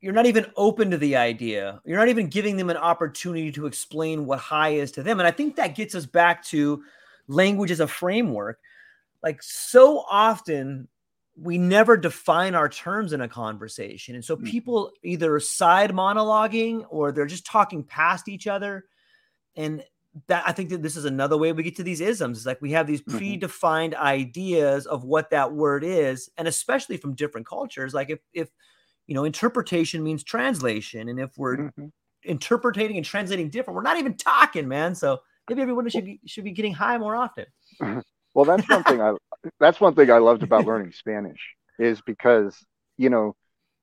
you're not even open to the idea. You're not even giving them an opportunity to explain what high is to them. And I think that gets us back to language as a framework. Like so often, we never define our terms in a conversation. And so mm. people either side monologuing or they're just talking past each other. And that I think that this is another way we get to these isms. It's like we have these mm-hmm. predefined mm-hmm. ideas of what that word is, and especially from different cultures. Like if if you know interpretation means translation, and if we're mm-hmm. interpreting and translating different, we're not even talking, man. So maybe everyone should be, should be getting high more often. Well, that's one thing I that's one thing I loved about learning Spanish is because you know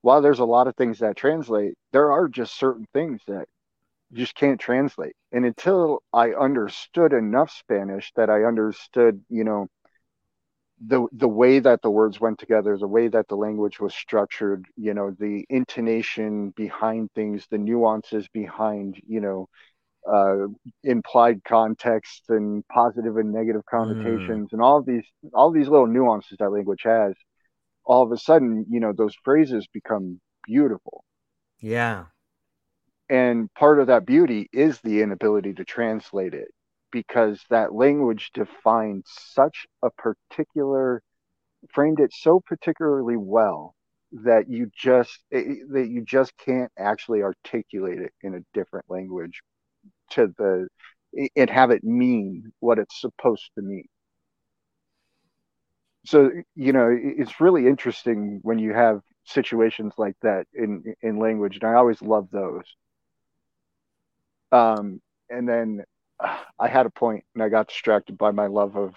while there's a lot of things that translate, there are just certain things that just can't translate. And until I understood enough Spanish that I understood, you know, the the way that the words went together, the way that the language was structured, you know, the intonation behind things, the nuances behind, you know, uh, implied context and positive and negative connotations, mm. and all these all these little nuances that language has. All of a sudden, you know, those phrases become beautiful. Yeah and part of that beauty is the inability to translate it because that language defined such a particular framed it so particularly well that you just it, that you just can't actually articulate it in a different language to the eh, and have it mean what it's supposed to mean. So you know it's really interesting when you have situations like that in in language and i always love those um, and then uh, I had a point and I got distracted by my love of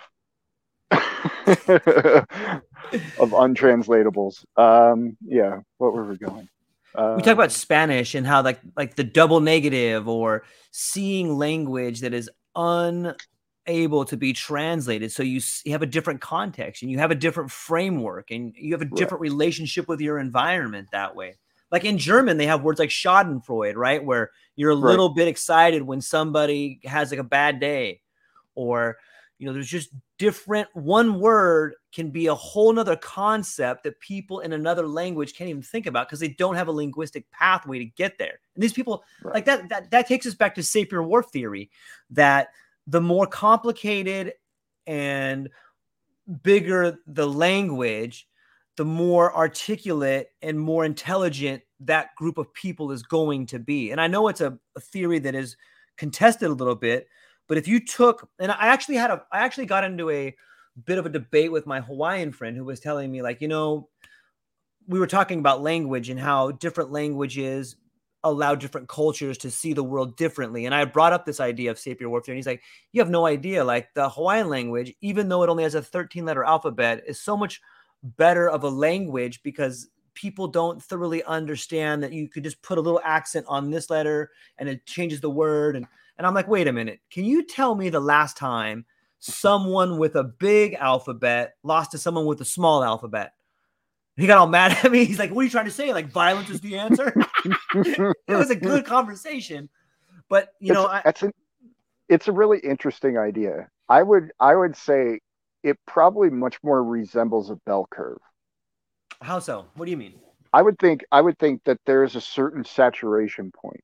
of untranslatables. Um, yeah, what were we going? Uh, we talk about Spanish and how like like the double negative or seeing language that is unable to be translated. So you, you have a different context and you have a different framework and you have a different right. relationship with your environment that way. Like in German, they have words like Schadenfreude, right? Where you're a right. little bit excited when somebody has like a bad day, or you know, there's just different. One word can be a whole nother concept that people in another language can't even think about because they don't have a linguistic pathway to get there. And these people, right. like that, that, that takes us back to Sapir-Whorf theory that the more complicated and bigger the language, the more articulate and more intelligent that group of people is going to be. And I know it's a, a, theory that is contested a little bit, but if you took, and I actually had a, I actually got into a bit of a debate with my Hawaiian friend who was telling me, like, you know, we were talking about language and how different languages allow different cultures to see the world differently. And I brought up this idea of Sapir-Whorf, and he's like, you have no idea. Like the Hawaiian language, even though it only has a 13 letter alphabet, is so much better of a language because people don't thoroughly understand that you could just put a little accent on this letter and it changes the word and and I'm like, wait a minute, can you tell me the last time someone with a big alphabet lost to someone with a small alphabet? He got all mad at me. He's like, "What are you trying to say? Like violence is the answer?" it was a good conversation, but you it's, know, I, that's an, it's a really interesting idea. I would I would say it probably much more resembles a bell curve. How so? What do you mean? I would think I would think that there is a certain saturation point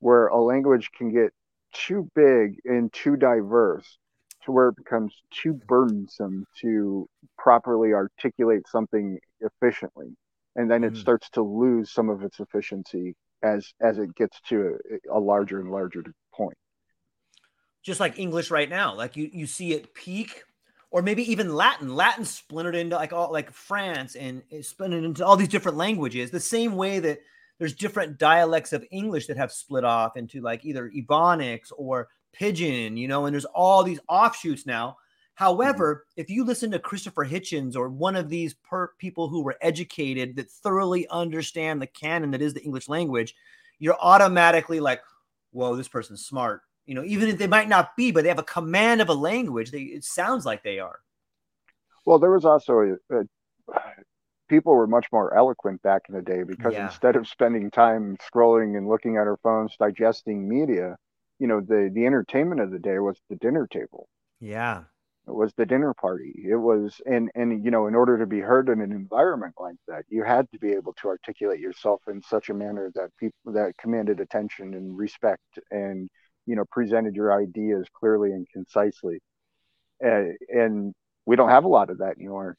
where a language can get too big and too diverse to where it becomes too burdensome to properly articulate something efficiently and then it mm. starts to lose some of its efficiency as as it gets to a, a, larger and larger point just like english right now like you you see it peak or maybe even latin. Latin splintered into like all like france and splintered into all these different languages the same way that there's different dialects of english that have split off into like either ebonics or pidgin you know and there's all these offshoots now. However, mm-hmm. if you listen to Christopher Hitchens or one of these per- people who were educated that thoroughly understand the canon that is the English language, you're automatically like, whoa, this person's smart. You know, even if they might not be, but they have a command of a language. They, it sounds like they are. Well, there was also a, a people were much more eloquent back in the day because yeah. instead of spending time scrolling and looking at our phones, digesting media, you know, the the entertainment of the day was the dinner table. Yeah. It was the dinner party. It was, and and you know, in order to be heard in an environment like that, you had to be able to articulate yourself in such a manner that people that commanded attention and respect, and you know, presented your ideas clearly and concisely. Uh, and we don't have a lot of that anymore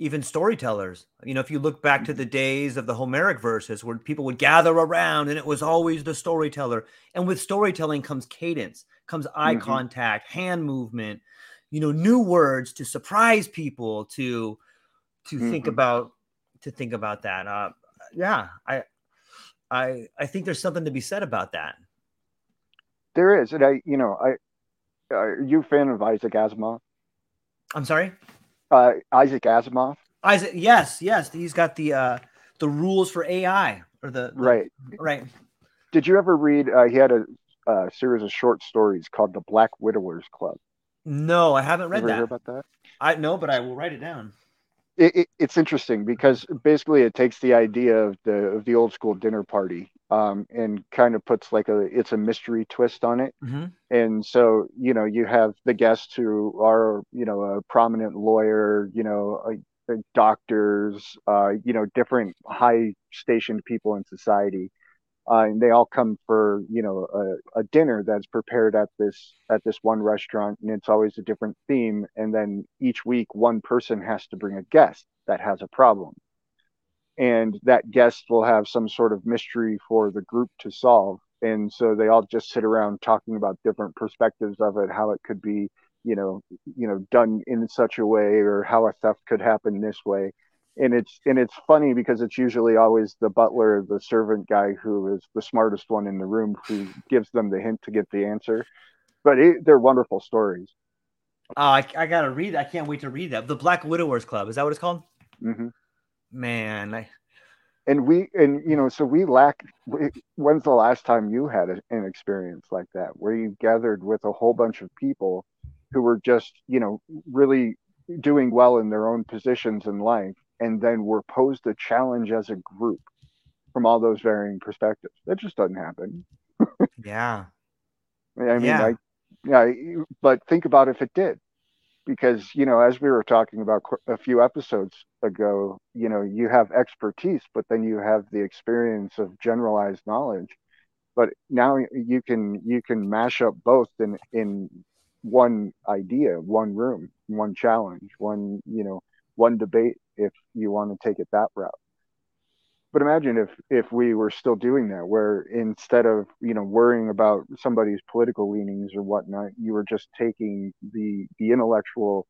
even storytellers. You know, if you look back to the days of the Homeric verses where people would gather around and it was always the storyteller. And with storytelling comes cadence, comes eye mm-hmm. contact, hand movement, you know, new words to surprise people to to mm-hmm. think about to think about that. Uh yeah, I I I think there's something to be said about that. There is. And I, you know, I are you a fan of Isaac Asimov? I'm sorry? Uh, Isaac Asimov. Isaac, yes, yes, he's got the uh, the rules for AI or the, the right, right. Did you ever read? Uh, he had a, a, series of short stories called the Black Widowers Club. No, I haven't read that. about that? I know, but I will write it down it, it, it's interesting because basically it takes the idea of the of the old school dinner party um, and kind of puts like a it's a mystery twist on it. Mm-hmm. And so you know you have the guests who are you know a prominent lawyer, you know, a, a doctors, uh, you know, different high stationed people in society uh, and they all come for you know a, a, dinner that's prepared at this at this one restaurant and it's always a different theme. And then each week one person has to bring a guest that has a problem. And that guest will have some sort of mystery for the group to solve. And so they all just sit around talking about different perspectives of it how it could be you know you know done in such a way or how a theft could happen this way and it's and it's funny because it's usually always the butler, the servant guy who is the smartest one in the room who gives them the hint to get the answer. But it, they're wonderful stories. Oh, I, I gotta read. I can't wait to read that. The Black Widowers Club is that what it's called? Mm-hmm. Man, I... and we and you know so we lack. When's the last time you had a, an experience like that where you gathered with a whole bunch of people who were just you know really doing well in their own positions in life and then we're posed a challenge as a group from all those varying perspectives. That just doesn't happen. yeah. I mean, yeah. I, yeah, but think about if it did, because you know, as we were talking about a few episodes ago, you know, you have expertise, but then you have the experience of generalized knowledge. But now you can you can mash up both in in one idea, one room, one challenge, one you know, one debate if you want to take it that route. But imagine if if we were still doing that where instead of you know worrying about somebody's political leanings or whatnot you were just taking the the intellectual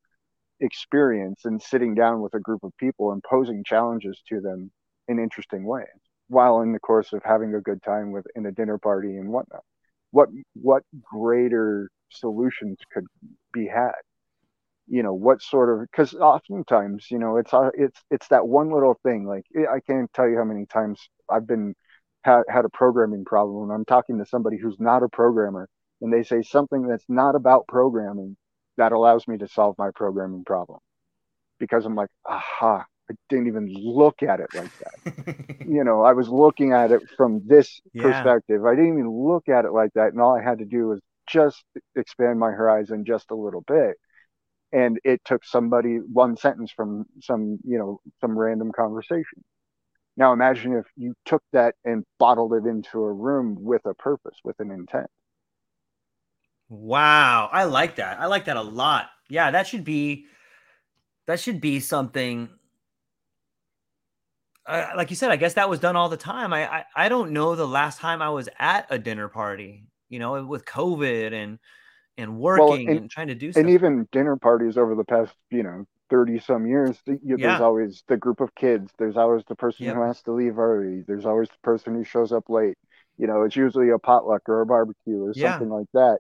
experience and sitting down with a group of people and posing challenges to them in interesting ways while in the course of having a good time with in a dinner party and whatnot. What what greater solutions could be had you know what sort of because oftentimes you know it's uh, it's it's that one little thing like i can't tell you how many times i've been had, had a programming problem and i'm talking to somebody who's not a programmer and they say something that's not about programming that allows me to solve my programming problem. Because i'm like aha i didn't even look at it like that. You know i was looking at it from this yeah. perspective. I didn't even look at it like that and all i had to do was just expand my horizon just a little bit and it took somebody one sentence from some you know some random conversation. Now imagine if you took that and bottled it into a room with a purpose with an intent. Wow. I like that. I like that a lot. Yeah that should be that should be something. Uh, like you said i guess that was done all the time. I, I i don't know the last time i was at a dinner party you know with covid and and working well, and, and, trying to do stuff. And even dinner parties over the past, you know, 30 some years, you, yeah. there's always the group of kids. There's always the person yep. who has to leave early. There's always the person who shows up late. You know, it's usually a potluck or a barbecue or something yeah. like that.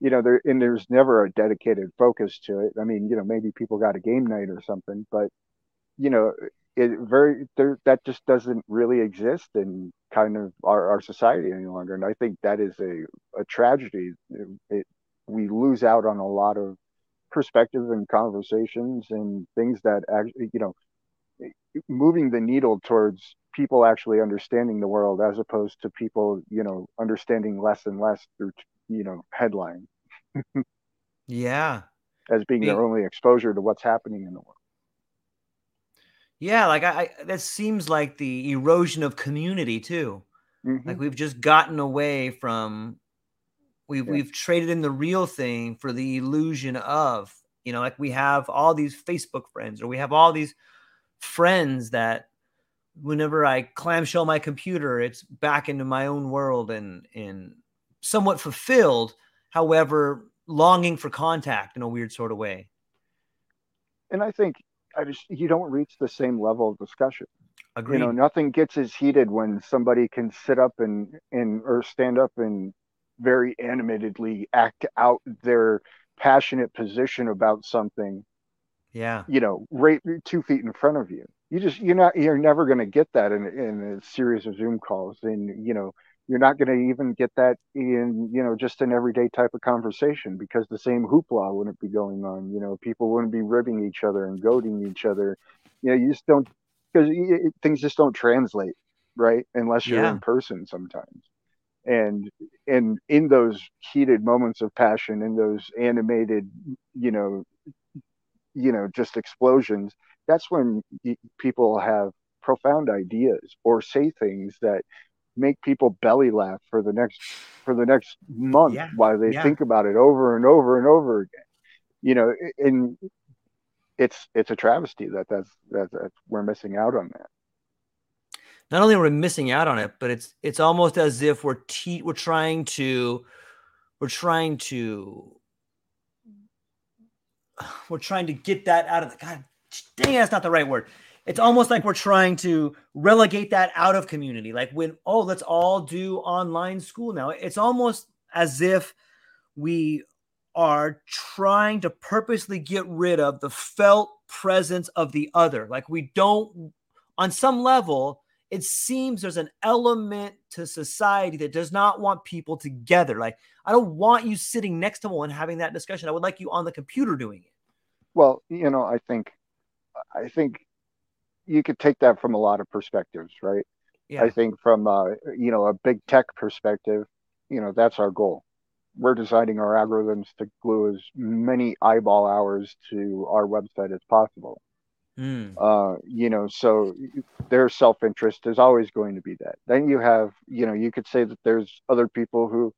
You know, there and there's never a dedicated focus to it. I mean, you know, maybe people got a game night or something, but you know, it very there that just doesn't really exist in kind of our, our society any longer. And I think that is a, a tragedy. It, we lose out on a lot of perspective and conversations and things that actually, you know, moving the needle towards people actually understanding the world as opposed to people, you know, understanding less and less through, you know, headline. yeah. As being their only exposure to what's happening in the world. Yeah, like I, I that seems like the erosion of community too. Mm-hmm. Like we've just gotten away from We've yeah. we've traded in the real thing for the illusion of, you know, like we have all these Facebook friends or we have all these friends that whenever I clamshell my computer, it's back into my own world and and somewhat fulfilled, however, longing for contact in a weird sort of way. And I think I just you don't reach the same level of discussion. Agreed. You know, nothing gets as heated when somebody can sit up and and or stand up and very animatedly act out their passionate position about something yeah. you know right two feet in front of you. You just you're not you're never going to get that in, in a series of zoom calls. And you know you're not going to even get that in you know just an everyday type of conversation because the same hoopla wouldn't be going on. You know people wouldn't be ribbing each other and goading each other. You know you just don't because things just don't translate right? Unless you're yeah. in person sometimes and and in those heated moments of passion in those animated you know you know just explosions that's when people have profound ideas or say things that make people belly laugh for the next for the next month yeah, while they yeah. think about it over and over and over again you know and it's it's a travesty that that's that's, that we're missing out on that not only are we missing out on it, but it's it's almost as if we're te- we're trying to we're trying to we're trying to get that out of the God dang that's not the right word. It's almost like we're trying to relegate that out of community. Like when, oh, let's all do online school now. It's almost as if we are trying to purposely get rid of the felt presence of the other. Like we don't, on some level, it seems there's an element to society that does not want people together. Like, I don't want you sitting next to one and having that discussion. I would like you on the computer doing it. Well, you know, I think, I think you could take that from a lot of perspectives, right? Yeah. I think from, uh, you know, a big tech perspective, you know, that's our goal. We're designing our algorithms to glue as many eyeball hours to our website as possible Mm. Uh, you know, so their self interest is always going to be that. Then you have, you know, you could say that there's other people who,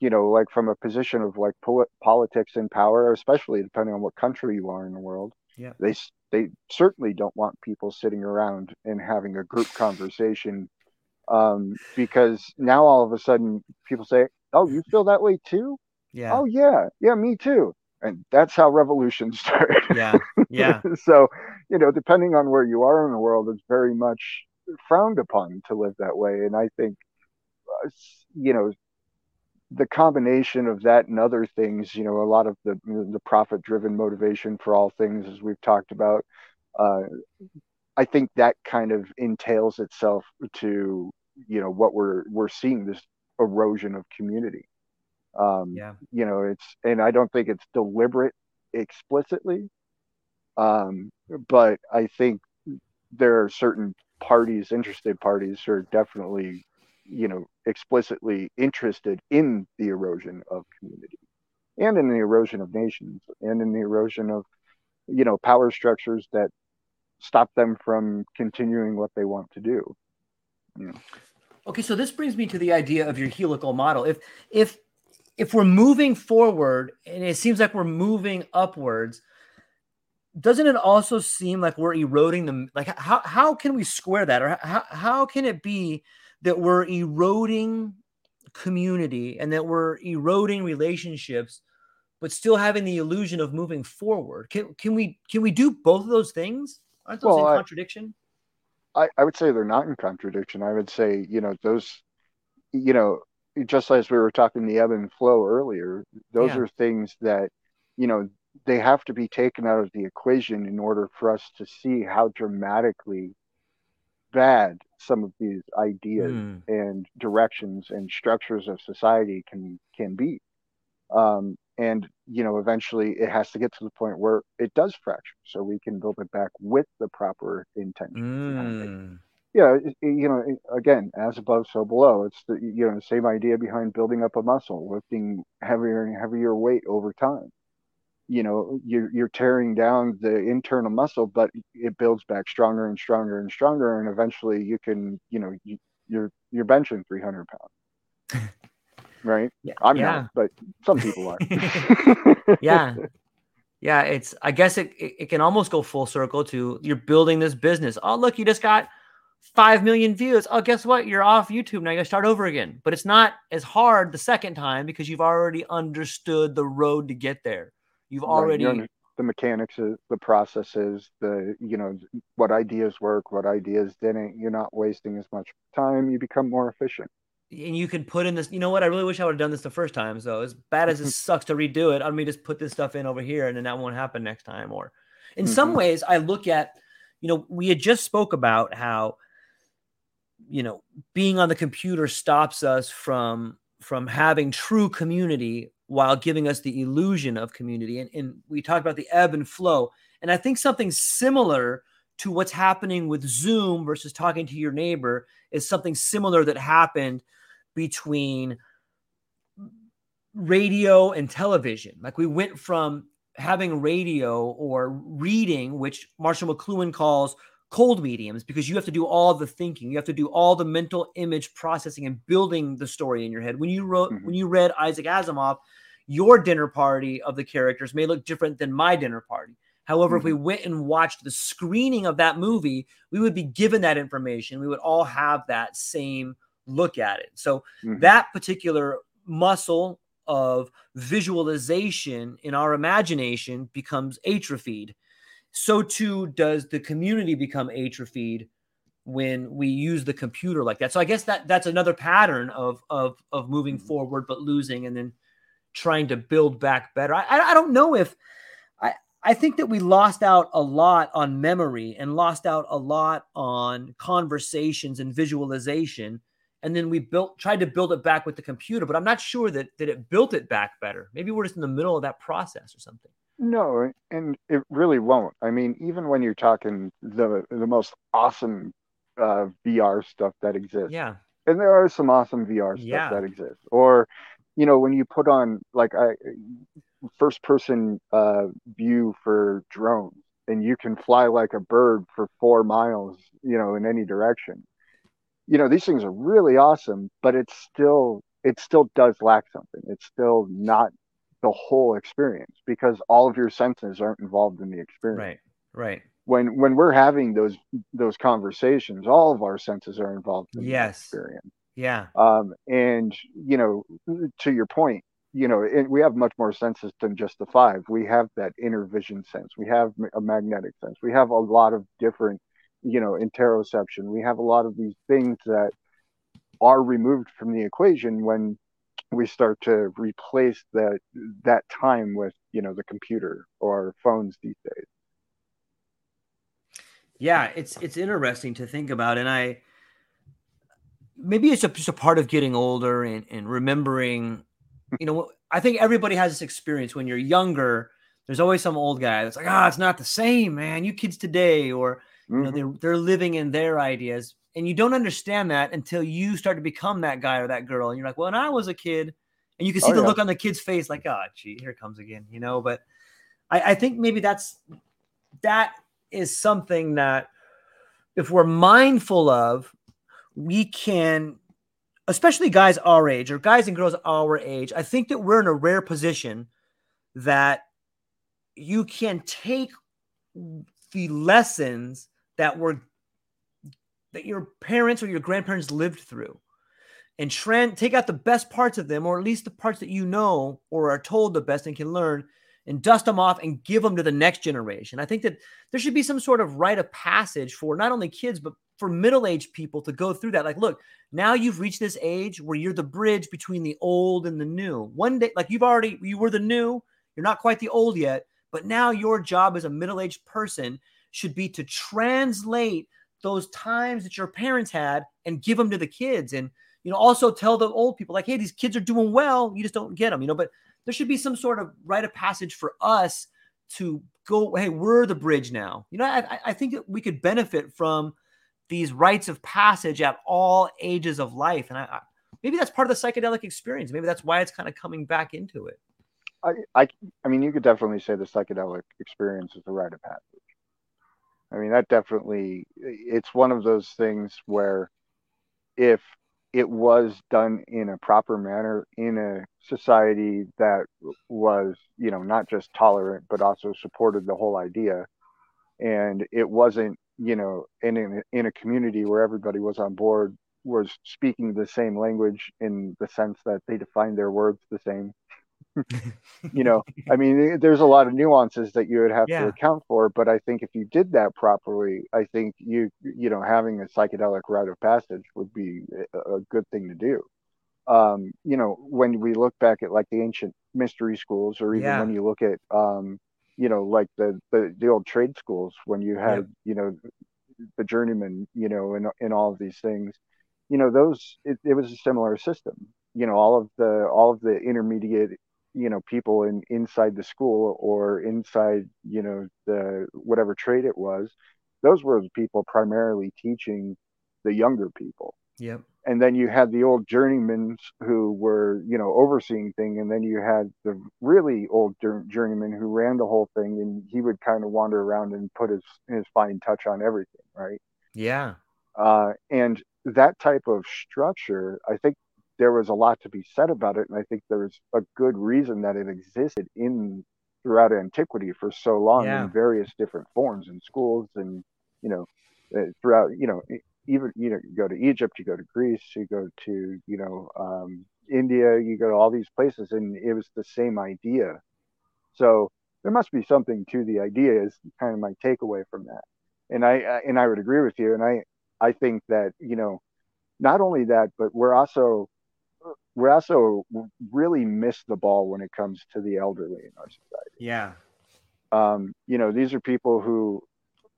you know, like from a position of like pol- politics and power, especially depending on what country you are in the world. Yeah. They they certainly don't want people sitting around and having a group conversation, um, because now all of a sudden people say, "Oh, you feel that way too." Yeah. Oh yeah, yeah, me too and that's how revolutions start. Yeah, yeah. so, you know, depending on where you are in the world, it's very much frowned upon to live that way. And I think, uh, you know, the combination of that and other things, you know, a lot of the the profit driven motivation for all things, as we've talked about, uh, I think that kind of entails itself to, you know, what we're we're seeing this erosion of community. Um, yeah. You know, it's, and I don't think it's deliberate explicitly. Um, but I think there are certain parties, interested parties, who are definitely, you know, explicitly interested in the erosion of community. and in the erosion of nations and in the erosion of you know power structures that stop them from continuing what they want to do you know. okay so this brings me to the idea of your helical model if if if we're moving forward and it seems like we're moving upwards doesn't it also seem like we're eroding them like how, how can we square that? Or how, how can it be that we're eroding community and that we're eroding relationships but still having the illusion of moving forward? Can, can we can we do both of those things? Aren't those well, in contradiction? I, I would say they're not in contradiction. I would say you know those you know just as we were talking the ebb and flow earlier those yeah. are things that you know they have to be taken out of the equation in order for us to see how dramatically bad some of these ideas mm. and directions and structures of society can can be um, and you know eventually it has to get to the point where it does fracture so we can build it back with the proper intention mm. yeah you know again as above so below it's the you know the same idea behind building up a muscle lifting heavier and heavier weight over time you know you're you're tearing down the internal muscle but it builds back stronger and stronger and stronger and eventually you can you know you, you're you're benching 300 pounds. Right? Yeah, i'm yeah. not but some people are. Yeah. Yeah it's i guess it, it, it can almost go full circle to you're building this business. Oh look you just got 5 million views. Oh guess what? You're off youtube. Now you gotta start over again. But it's not as hard the second time because you've already understood the road to get there You've already right. the mechanics, the processes, the you know what ideas work, what ideas didn't. You're not wasting as much time. You become more efficient. And you can put in this. You know what? I really wish I would have done this the first time. So as bad as it sucks to redo it, let me just put this stuff in over here, and then that won't happen next time. Or in mm-hmm. some ways, I look at, you know, we had just spoke about how, you know, being on the computer stops us from from having true community while giving us the illusion of community. And, and we talked about the ebb and flow. And I think something similar to what's happening with Zoom versus talking to your neighbor is something similar that happened between radio and television. Like we went from having radio or reading, which Marshall McLuhan calls cold mediums because you have to do all the thinking you have to do all the mental image processing and building the story in your head when you wrote mm-hmm. when you read isaac asimov your dinner party of the characters may look different than my dinner party however mm-hmm. if we mm-hmm. went and watched the screening of that movie we would be given that information we would all have that same look at it so mm-hmm. that particular muscle of visualization in our imagination becomes atrophied so too does the community become atrophied when we use the computer like that. So I guess that that's another pattern of of of moving mm-hmm. forward but losing and then trying to build back better. I I don't know if I I think that we lost out a lot on memory and lost out a lot on conversations and visualization and then we built tried to build it back with the computer but i'm not sure that that it built it back better maybe we're just in the middle of that process or something no, and it really won't. I mean, even when you're talking the the most awesome uh, VR stuff that exists, yeah, and there are some awesome VR stuff yeah. that exists, or you know, when you put on like I first person uh, view for drones, and you can fly like a bird for four miles, you know, in any direction. You know, these things are really awesome, but it's still it still does lack something. It's still not the whole experience because all of your senses aren't involved in the experience. Right. Right. When when we're having those those conversations, all of our senses are involved in yes. the experience. Yeah. Um, and you know, to your point, you know, it, we have much more senses than just the five. We have that inner vision sense. We have a magnetic sense. We have a lot of different, you know, interoception. We have a lot of these things that are removed from the equation when we start to replace that that time with you know the computer or phones these days yeah it's it's interesting to think about and i maybe it's just a part of getting older and, and remembering you know i think everybody has this experience when you're younger there's always some old guy that's like ah oh, it's not the same man you kids today or you know mm-hmm. they're, they're living in their ideas and you don't understand that until you start to become that guy or that girl and you're like well when i was a kid and you can see Oh, the yeah. look on the kid's face, like, oh, gee, here it comes again, you know. But I, I think maybe that's that is something that if we're mindful of, we can, especially guys our age or guys and girls our age. I think that we're in a rare position that you can take the lessons that were that your parents or your grandparents lived through. And tran- take out the best parts of them or at least the parts that you know or are told the best and can learn and dust them off and give them to the next generation. I think that there should be some sort of rite of passage for not only kids but for middle-aged people to go through that. Like look now you've reached this age where you're the bridge between the old and the new. One day like you've already you were the new you're not quite the old yet but now your job as a middle-aged person should be to translate those times that your parents had and give them to the kids and you know also tell the old people like hey these kids are doing well. You just don't get them you know but there should be some sort of rite of passage for us to go hey we're the bridge now. You know i, I think that we could benefit from these rites of passage at all ages of life. And I, I maybe that's part of the psychedelic experience. Maybe that's why it's kind of coming back into it. I, I, I mean, you could definitely say the psychedelic experience is the rite of passage. I mean, that definitely, it's one of those things where if it was done in a proper manner in a society that was, you know, not just tolerant, but also supported the whole idea, and it wasn't, you know, in, in, in a community where everybody was on board, was speaking the same language in the sense that they defined their words the same you know i mean there's a lot of nuances that you would have Yeah. to account for but i think if you did that properly i think you you know having a psychedelic rite of passage would be a, a good thing to do um you know when we look back at like the ancient mystery schools or even Yeah. when you look at um you know like the the, the old trade schools when you had you know the journeyman you know and, and all of these things you know those it, it was a similar system you know all of the all of the intermediate you know people in inside the school or inside you know the whatever trade it was those were the people primarily teaching the younger people. Yep. And then you had the old journeymen who were you know overseeing thing and then you had the really old jour- journeyman who ran the whole thing and he would kind of wander around and put his his fine touch on everything right? Yeah. Uh, and that type of structure, I think there was a lot to be said about it, and I think there's a good reason that it existed in throughout antiquity for so long Yeah. in various different forms in schools and you know uh, throughout you know even you know you go to Egypt, you go to Greece, you go to you know um, India, you go to all these places, and it was the same idea. So there must be something to the idea. Is kind of my takeaway from that, and I I- and I would agree with you, and I I think that you know not only that, but we're also we're also really miss the ball when it comes to the elderly in our society. yeah Um, you know, these are people who,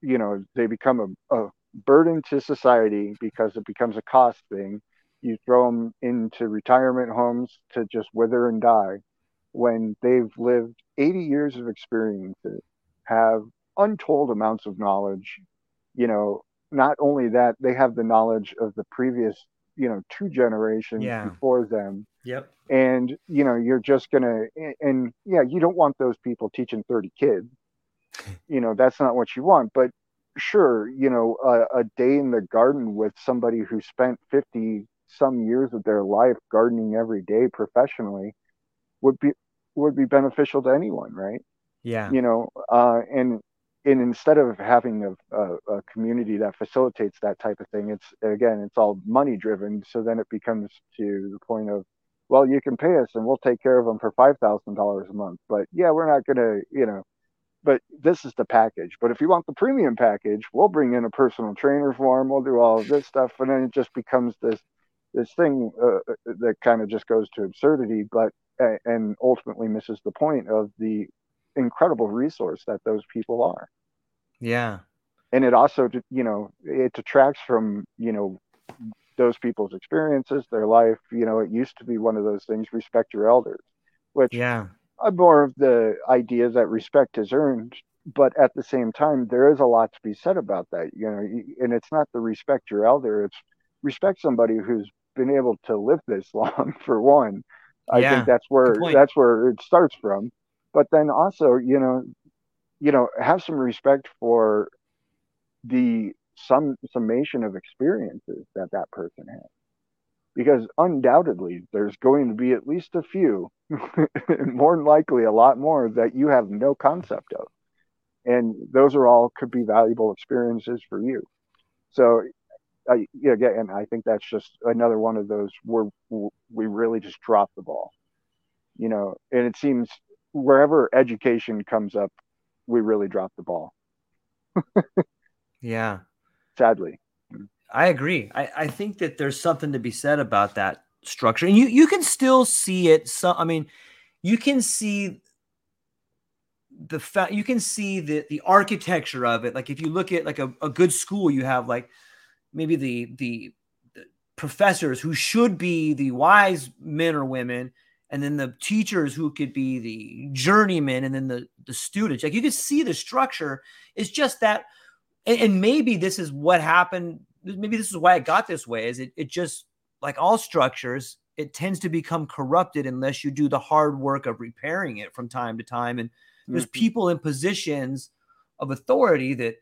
you know, they become a, a burden to society because it becomes a cost thing. You throw them into retirement homes to just wither and die when they've lived 80 years of experiences, have untold amounts of knowledge. You know, not only that, they have the knowledge of the previous, you know, two generations Yeah. before them. Yep. And you know you're just gonna and yeah you don't want those people teaching 30 kids. You know that's not what you want but sure you know a, a day in the garden with somebody who spent 50 some years of their life gardening every day professionally would be would be beneficial to anyone right? Yeah. You know uh and and instead of having a, a, a community that facilitates that type of thing it's again it's all money driven so then it becomes to the point of well you can pay us and we'll take care of them for five thousand dollars a month. But yeah we're not gonna you know but this is the package. But if you want the premium package we'll bring in a personal trainer for them we'll do all of this stuff. And then it just becomes this this thing uh, that kind of just goes to absurdity but uh, and ultimately misses the point of the incredible resource that those people are. Yeah. And it also you know it detracts from you know those people's experiences their life. You know it used to be one of those things respect your elders which yeah. i'm more of the idea that respect is earned but at the same time there is a lot to be said about that you know and it's not the respect your elder it's respect somebody who's been able to live this long for one. I Yeah, think that's where that's where it starts from. But then also, you know, you know, have some respect for the some summation of experiences that that person has. Because undoubtedly there's going to be at least a few more than likely a lot more that you have no concept of. And those are all could be valuable experiences for you. So I, and I think that's just another one of those where we really just drop the ball, you know. And it seems wherever education comes up, we really drop the ball. yeah, sadly. I agree. I, I think that there's something to be said about that structure, and you you can still see it. So I mean, you can see the fact you can see the the architecture of it. Like if you look at like a, a good school, you have like maybe the, the the professors who should be the wise men or women and then the teachers who could be the journeymen and then the the students. Like you can see the structure. Is just that and, and, maybe this is what happened maybe this is why it got this way is it, it just like all structures it tends to become corrupted unless you do the hard work of repairing it from time to time. And there's mm-hmm. people in positions of authority that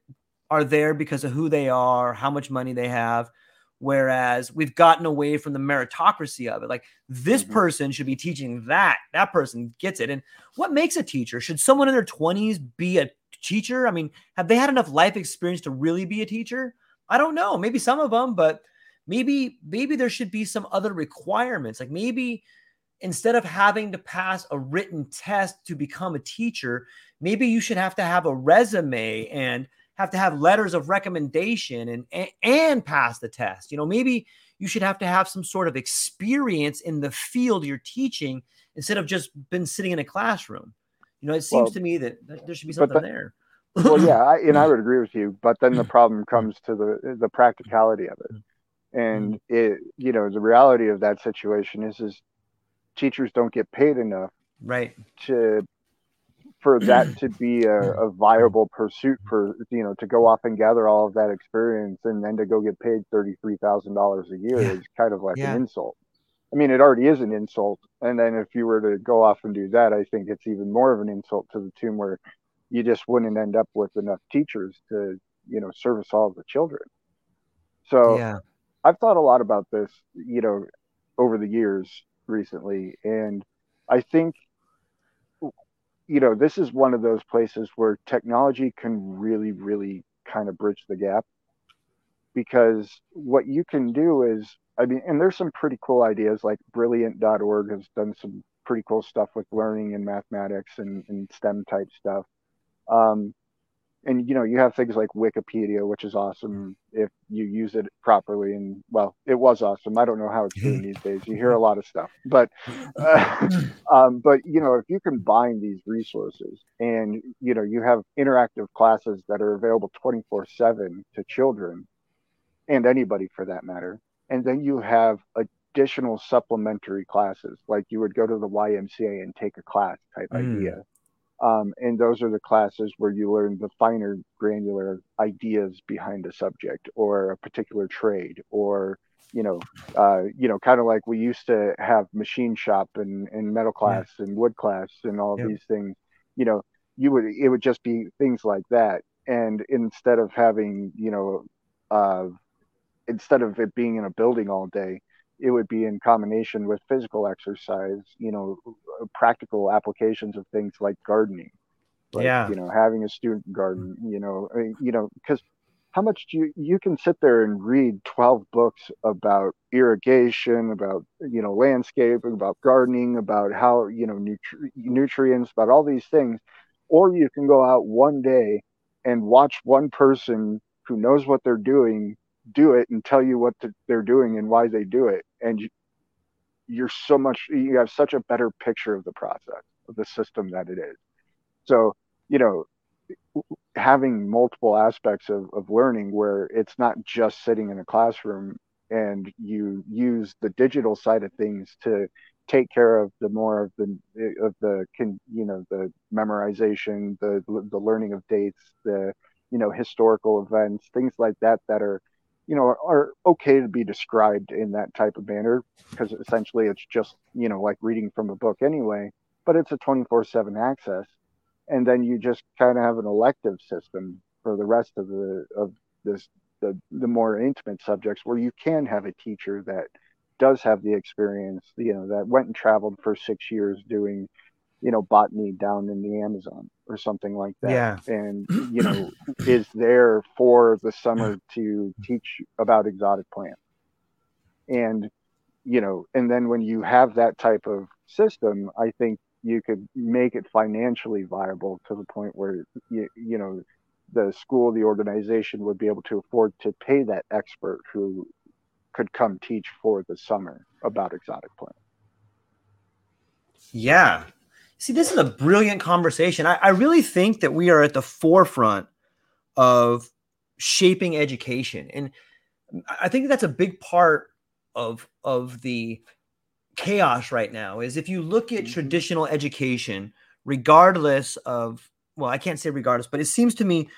are there because of who they are how much money they have Whereas we've gotten away from the meritocracy of it. Like this mm-hmm. person should be teaching that. That person gets it. And what makes a teacher? Should someone in their 20s be a teacher? I mean, have they had enough life experience to really be a teacher? I don't know. Maybe some of them, but maybe maybe there should be some other requirements. Like maybe instead of having to pass a written test to become a teacher, maybe you should have to have a resume and have to have letters of recommendation and, and and pass the test. You know, maybe you should have to have some sort of experience in the field you're teaching instead of just been sitting in a classroom. You know, it seems well, to me that, that, there should be something the, there. well, yeah, I, and I would agree with you, but then the problem comes to the the practicality of it, and mm-hmm. it you know the reality of that situation is is teachers don't get paid enough right to for that to be a, a, viable pursuit for you know to go off and gather all of that experience and then to go get paid thirty three thousand dollars a year yeah. is kind of like yeah. an insult. I mean, it already is an insult, and then if you were to go off and do that, I think it's even more of an insult to the tune where you just wouldn't end up with enough teachers to you know service all of the children. So yeah. I've thought a lot about this, you know, over the years recently, and I think you know, this is one of those places where technology can really, really kind of bridge the gap because what you can do is, I mean, and there's some pretty cool ideas like brilliant.org has done some pretty cool stuff with learning and mathematics and, and STEM type stuff. Um, and you know you have things like wikipedia which is awesome if you use it properly and well it was awesome. I don't know how it's doing these days. You hear a lot of stuff. But uh, um, but you know if you combine these resources and you know you have interactive classes that are available 24 7 to children and anybody for that matter and then you have additional supplementary classes like you would go to the ymca and take a class type mm. idea um, and those are the classes where you learn the finer granular ideas behind a subject or a particular trade or you know uh, you know kind of like we used to have machine shop and, and metal class yeah. and wood class and all these things. You know you would it would just be things like that. And instead of having you know uh, instead of it being in a building all day it would be in combination with physical exercise, you know, practical applications of things like gardening. Like, yeah. You know, having a student garden, mm-hmm. you know, I mean, you know, because how much do you, you can sit there and read 12 books about irrigation, about, you know, landscape, about gardening, about how, you know, nutri- nutrients, about all these things. Or you can go out one day and watch one person who knows what they're doing do it and tell you what they're doing and why they do it. And you, you're so much you have such a better picture of the process of the system that it is. So you know having multiple aspects of, of learning where it's not just sitting in a classroom and you use the digital side of things to take care of the more of the of the can you know the memorization the the learning of dates the you know historical events things like that that are you know, are, okay to be described in that type of manner because essentially it's just, you know, like reading from a book anyway, but it's a 24 7 access. And then you just kind of have an elective system for the rest of the, of this, the, the more intimate subjects where you can have a teacher that does have the experience, you know, that went and traveled for six years doing, you know, botany down in the Amazon or something like that. Yeah. And, you know, is there for the summer to teach about exotic plants. And, you know, and then when you have that type of system, I think you could make it financially viable to the point where, you, you know, the school, the organization would be able to afford to pay that expert who could come teach for the summer about exotic plants. Yeah. See, this is a brilliant conversation. I, I really think that we are at the forefront of shaping education. And I think that's a big part of of the chaos right now is if you look at mm-hmm. traditional education, regardless of well, I can't say regardless, but it seems to me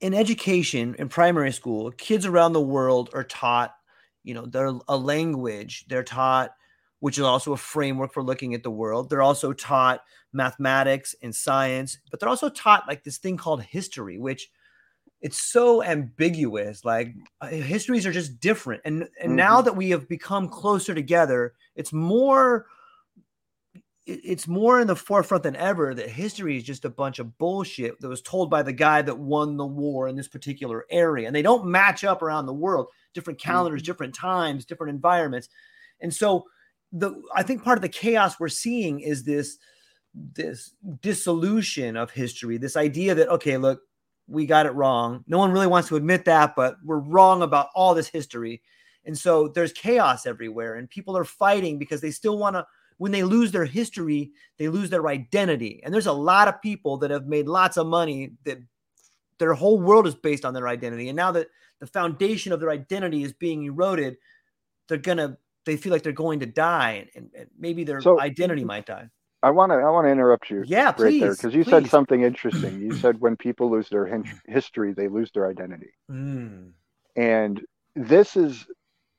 in education in primary school, kids around the world are taught, you know, they're a language, they're taught, which is also a framework for looking at the world. They're also taught mathematics and science, but they're also taught like this thing called history, which it's so ambiguous. Like uh, histories are just different. And and mm-hmm. now that we have become closer together, it's more it's more in the forefront than ever that history is just a bunch of bullshit that was told by the guy that won the war in this particular area. And they don't match up around the world, different calendars, mm-hmm. different times, different environments. And so the I think part of the chaos we're seeing is this this dissolution of history, this idea that okay, look, we got it wrong. No one really wants to admit that, but we're wrong about all this history. And so there's chaos everywhere and people are fighting because they still want to when they lose their history, they lose their identity. And there's a lot of people that have made lots of money that their whole world is based on their identity. And now that the foundation of their identity is being eroded, they're gonna they feel like they're going to die, and, and maybe their so, identity might die. I want to I want to interrupt you. Yeah, please, right there because you please. said something interesting. You said when people lose their history, they lose their identity, mm. and this is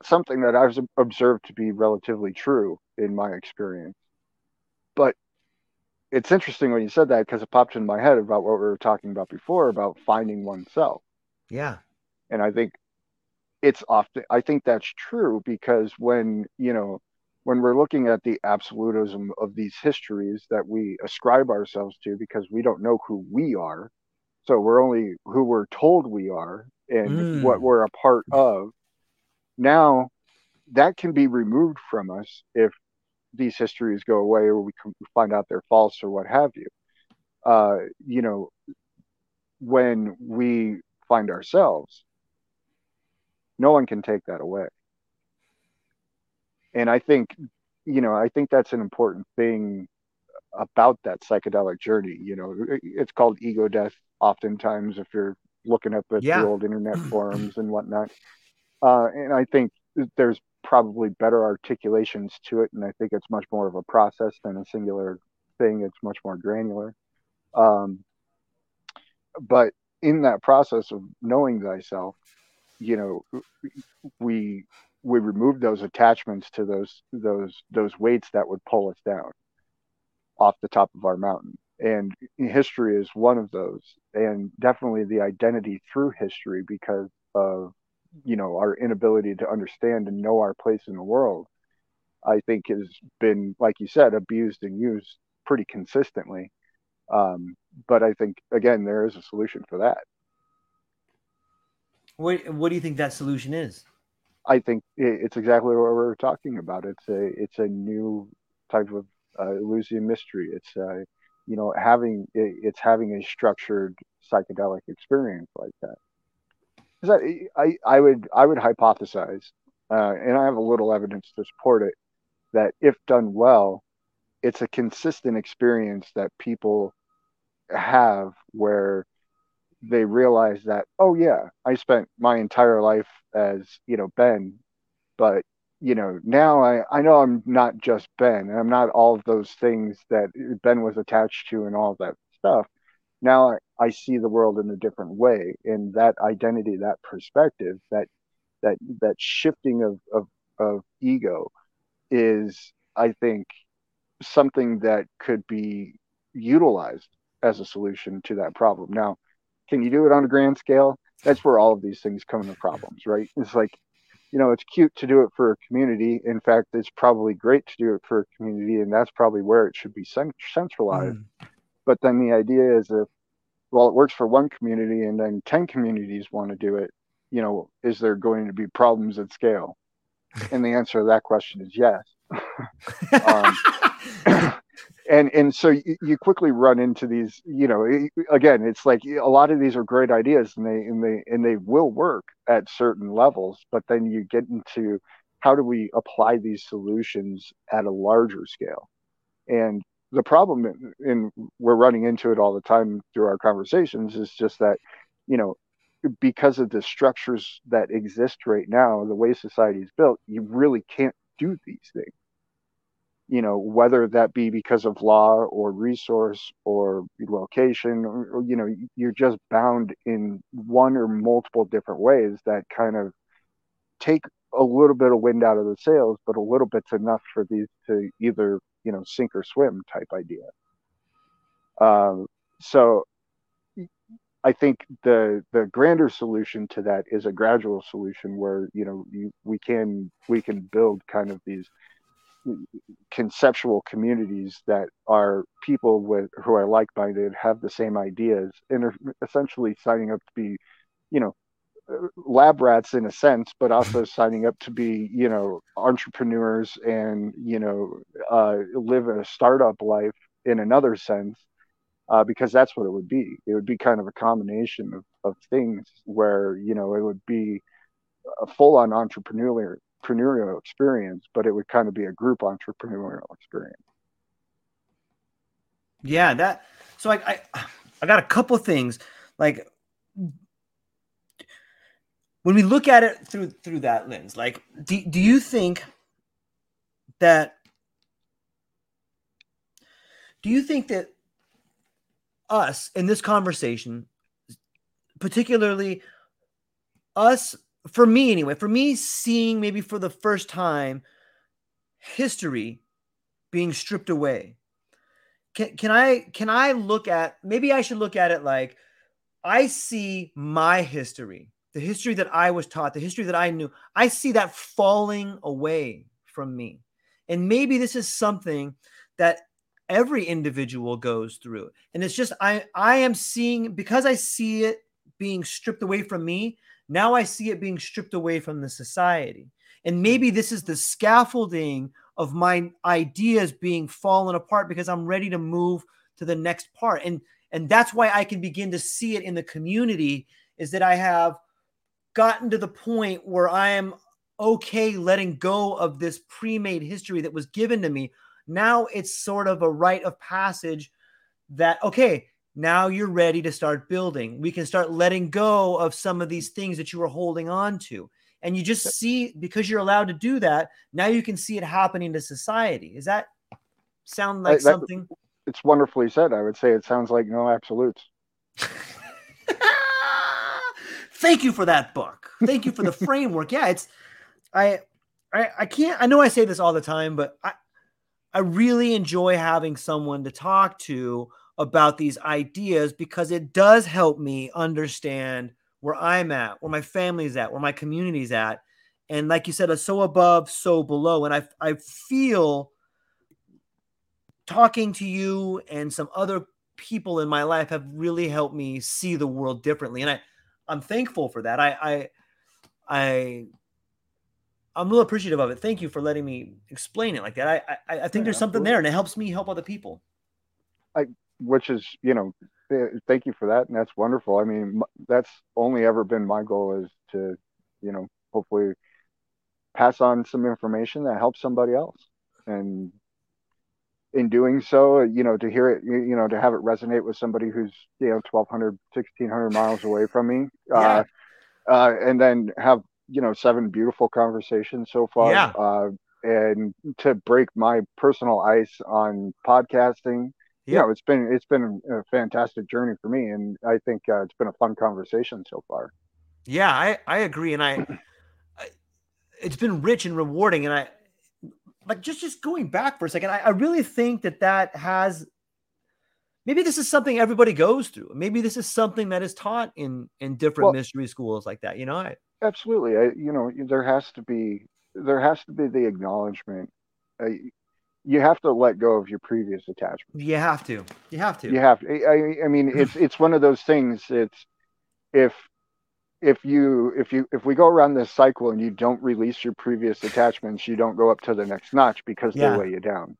something that I've observed to be relatively true in my experience. But it's interesting when you said that because it popped in my head about what we were talking about before about finding oneself. Yeah. And I think it's often, I think that's true because when, you know, when we're looking at the absolutism of these histories that we ascribe ourselves to because we don't know who we are. So we're only who we're told we are and mm. what we're a part of. Now, that can be removed from us if these histories go away or we find out they're false or what have you. Uh, you know, when we find ourselves, no one can take that away. And I think, you know, I think that's an important thing about that psychedelic journey. You know, it's called ego death oftentimes if you're looking up at yeah. the old internet forums and whatnot. Uh, and I think there's probably better articulations to it, and I think it's much more of a process than a singular thing. It's much more granular. Um, but in that process of knowing thyself, you know, we we removed those attachments to those those those weights that would pull us down off the top of our mountain. And history is one of those, and definitely the identity through history because of you know our inability to understand and know our place in the world i think has been like you said abused and used pretty consistently um, but i think again there is a solution for that what, what do you think that solution is? I think it's exactly what we're talking about. It's a it's a new type of uh, Eleusinian mystery. It's uh, you know having it's having a structured psychedelic experience like that I, I, I would I would hypothesize, uh, and I have a little evidence to support it, that if done well, it's a consistent experience that people have where they realize that oh yeah i spent my entire life as you know ben. But you know now i i know i'm not just ben and i'm not all of those things that ben was attached to and all that stuff. Now I, I see the world in a different way and that identity that perspective that that that shifting of of, of ego is i think something that could be utilized as a solution to that problem. Now can you do it on a grand scale? That's where all of these things come into problems right? It's like you know it's cute to do it for a community. In fact it's probably great to do it for a community and that's probably where it should be centralized. Mm. but then the idea is if well it works for one community and then 10 communities want to do it you know is there going to be problems at scale? And the answer to that question is yes. Um, and and so you, you, quickly run into these you know again it's like a lot of these are great ideas and they and they and they will work at certain levels but then you get into how do we apply these solutions at a larger scale? And the problem in, in we're running into it all the time through our conversations is just that you know because of the structures that exist right now the way society is built you really can't do these things you know whether that be because of law or resource or location or, you know you're just bound in one or multiple different ways that kind of take a little bit of wind out of the sails but a little bit's enough for these to either you know sink or swim type idea. Um, so I think the the grander solution to that is a gradual solution where you know you, we can we can build kind of these conceptual communities that are people with who are like-minded have the same ideas and are essentially signing up to be you know lab rats in a sense but also signing up to be you know entrepreneurs and you know uh, live a startup life in another sense uh, because that's what it would be. It would be kind of a combination of, of things where you know it would be a full-on entrepreneurial entrepreneurial experience, but it would kind of be a group entrepreneurial experience. Yeah, that. So I, I, I got a couple things like when we look at it through through that lens. Like, do do you think that? Do you think that us in this conversation, particularly us for me anyway, for me seeing maybe for the first time history being stripped away. Can, can I can I look at maybe I should look at it like I see my history, the history that I was taught, the history that I knew. I see that falling away from me. And maybe this is something that every individual goes through. And it's just I I am seeing because I see it being stripped away from me, now I see it being stripped away from the society. And hmm. maybe this is the scaffolding of my ideas being fallen apart because I'm ready to move to the next part. And and that's why I can begin to see it in the community is that I have gotten to the point where I am okay letting go of this pre-made history that was given to me. Now it's sort of a rite of passage that okay, now you're ready to start building. We can start letting go of some of these things that you were holding on to. And you just see because you're allowed to do that, now you can see it happening to society. Is that sound like that, something? It's wonderfully said. I would say it sounds like no absolutes. Thank you for that book. Thank you for the framework. Yeah, it's I I I can't I know I say this all the time, but I I really enjoy having someone to talk to about these ideas because it does help me understand where I'm at, where my family's at, where my community's at. And like you said, so above, so below. And I, I feel talking to you and some other people in my life have really helped me see the world differently. And I, I'm thankful for that. I, I, I, I'm a little appreciative of it. Thank you for letting me explain it like that. I, I, I think yeah, there's something there, and it helps me help other people. I which is you know thank you for that and that's wonderful i mean that's only ever been my goal is to you know hopefully pass on some information that helps somebody else and in doing so you know to hear it you know to have it resonate with somebody who's you know 1200 1600 miles away from me yeah. uh, uh, and then have you know seven beautiful conversations so far yeah. uh, and to break my personal ice on podcasting you know, it's been it's been a fantastic journey for me, and I think uh, it's been a fun conversation so far. Yeah, I I agree, and I, I it's been rich and rewarding, and I like just just going back for a second. I, I really think that that has maybe this is something everybody goes through. Maybe this is something that is taught in in different well, mystery schools like that. You know, I, absolutely. I, you know, there has to be there has to be the acknowledgement. Uh, you have to let go of your previous attachment. You have to. You have to. You have to. I, I mean, it's it's one of those things. It's if if you if you if we go around this cycle and you don't release your previous attachments, you don't go up to the next notch because yeah. they weigh you down.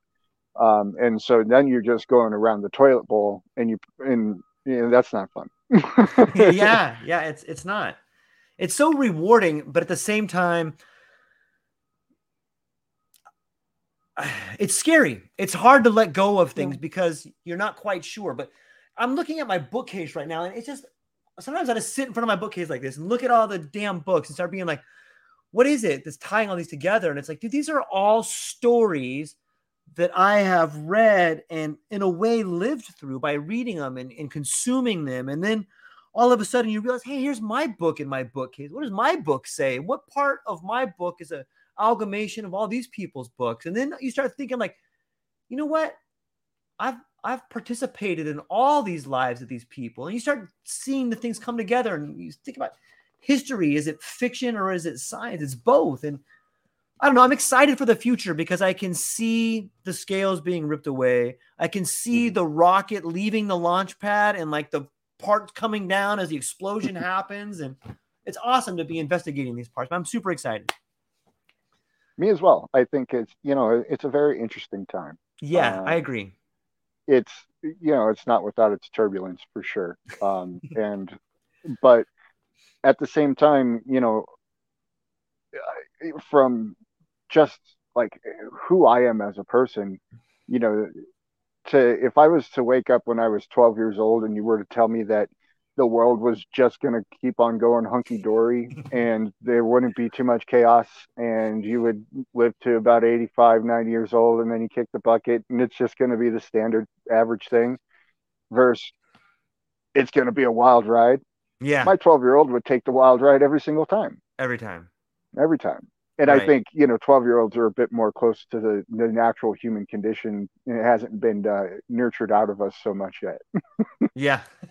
Um, and so then you're just going around the toilet bowl, and you and you know, that's not fun. yeah, yeah, it's it's not. It's so rewarding, but at the same time, it's scary. It's hard to let go of things yeah. because you're not quite sure. But I'm looking at my bookcase right now, and it's just sometimes I just sit in front of my bookcase like this and look at all the damn books and start being like, what is it that's tying all these together? And it's like, dude, these are all stories that I have read and in a way lived through by reading them and, and consuming them. And then all of a sudden you realize, hey, here's my book in my bookcase. What does my book say? What part of my book is a amalgamation of all these people's books? And then you start thinking, like, you know what? I've I've participated in all these lives of these people. And you start seeing the things come together and you think about history. Is it fiction or is it science? It's both. And I don't know. I'm excited for the future because I can see the scales being ripped away. I can see mm-hmm. the rocket leaving the launch pad and like the parts coming down as the explosion happens. And it's awesome to be investigating these parts. But I'm super excited. Me as well. I think it's, you know, it's a very interesting time. Yeah, uh, I agree it's you know it's not without its turbulence for sure um, and but at the same time you know from just like who i am as a person you know to if i was to wake up when i was 12 years old and you were to tell me that the world was just going to keep on going hunky dory and there wouldn't be too much chaos and you would live to about 85 90 years old and then you kick the bucket and it's just going to be the standard average thing versus it's going to be a wild ride. Yeah. My 12 year old would take the wild ride every single time. Every time. Every time and right. I think you know, twelve year olds are a bit more close to the, the natural human condition. It hasn't been uh, nurtured out of us so much yet. yeah,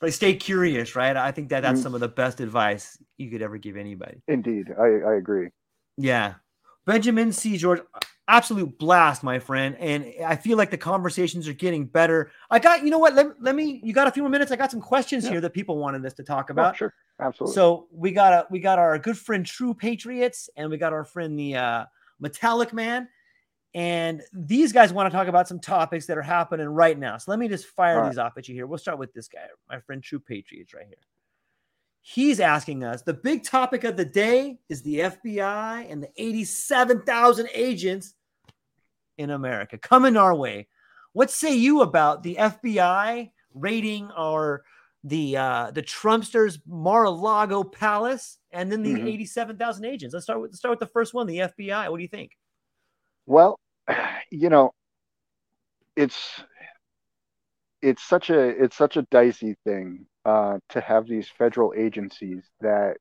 but stay curious, right? I think that that's mm-hmm. some of the best advice you could ever give anybody. Indeed, I, I agree. Yeah, Benjamin C. George, absolute blast, my friend, and I feel like the conversations are getting better. I got, you know what? Let, let me. You got a few more minutes. I got some questions yeah. here that people wanted us to talk oh, about. Oh, sure, absolutely. So we got a we got our good friend True Patriots, and we got our friend the uh, Metallic Man. And these guys want to talk about some topics that are happening right now. So let me just fire these off at you here. We'll start with this guy, my friend True Patriots, right here. He's asking us the big topic of the day is the FBI and the 87,000 agents in America coming our way. What say you about the FBI raiding our the uh, the Trumpsters Mar-a-Lago Palace and then the mm-hmm. 87,000 agents? Let's start with let's start with the first one, the FBI. What do you think? Well, you know, it's it's such a it's such a dicey thing uh, to have these federal agencies that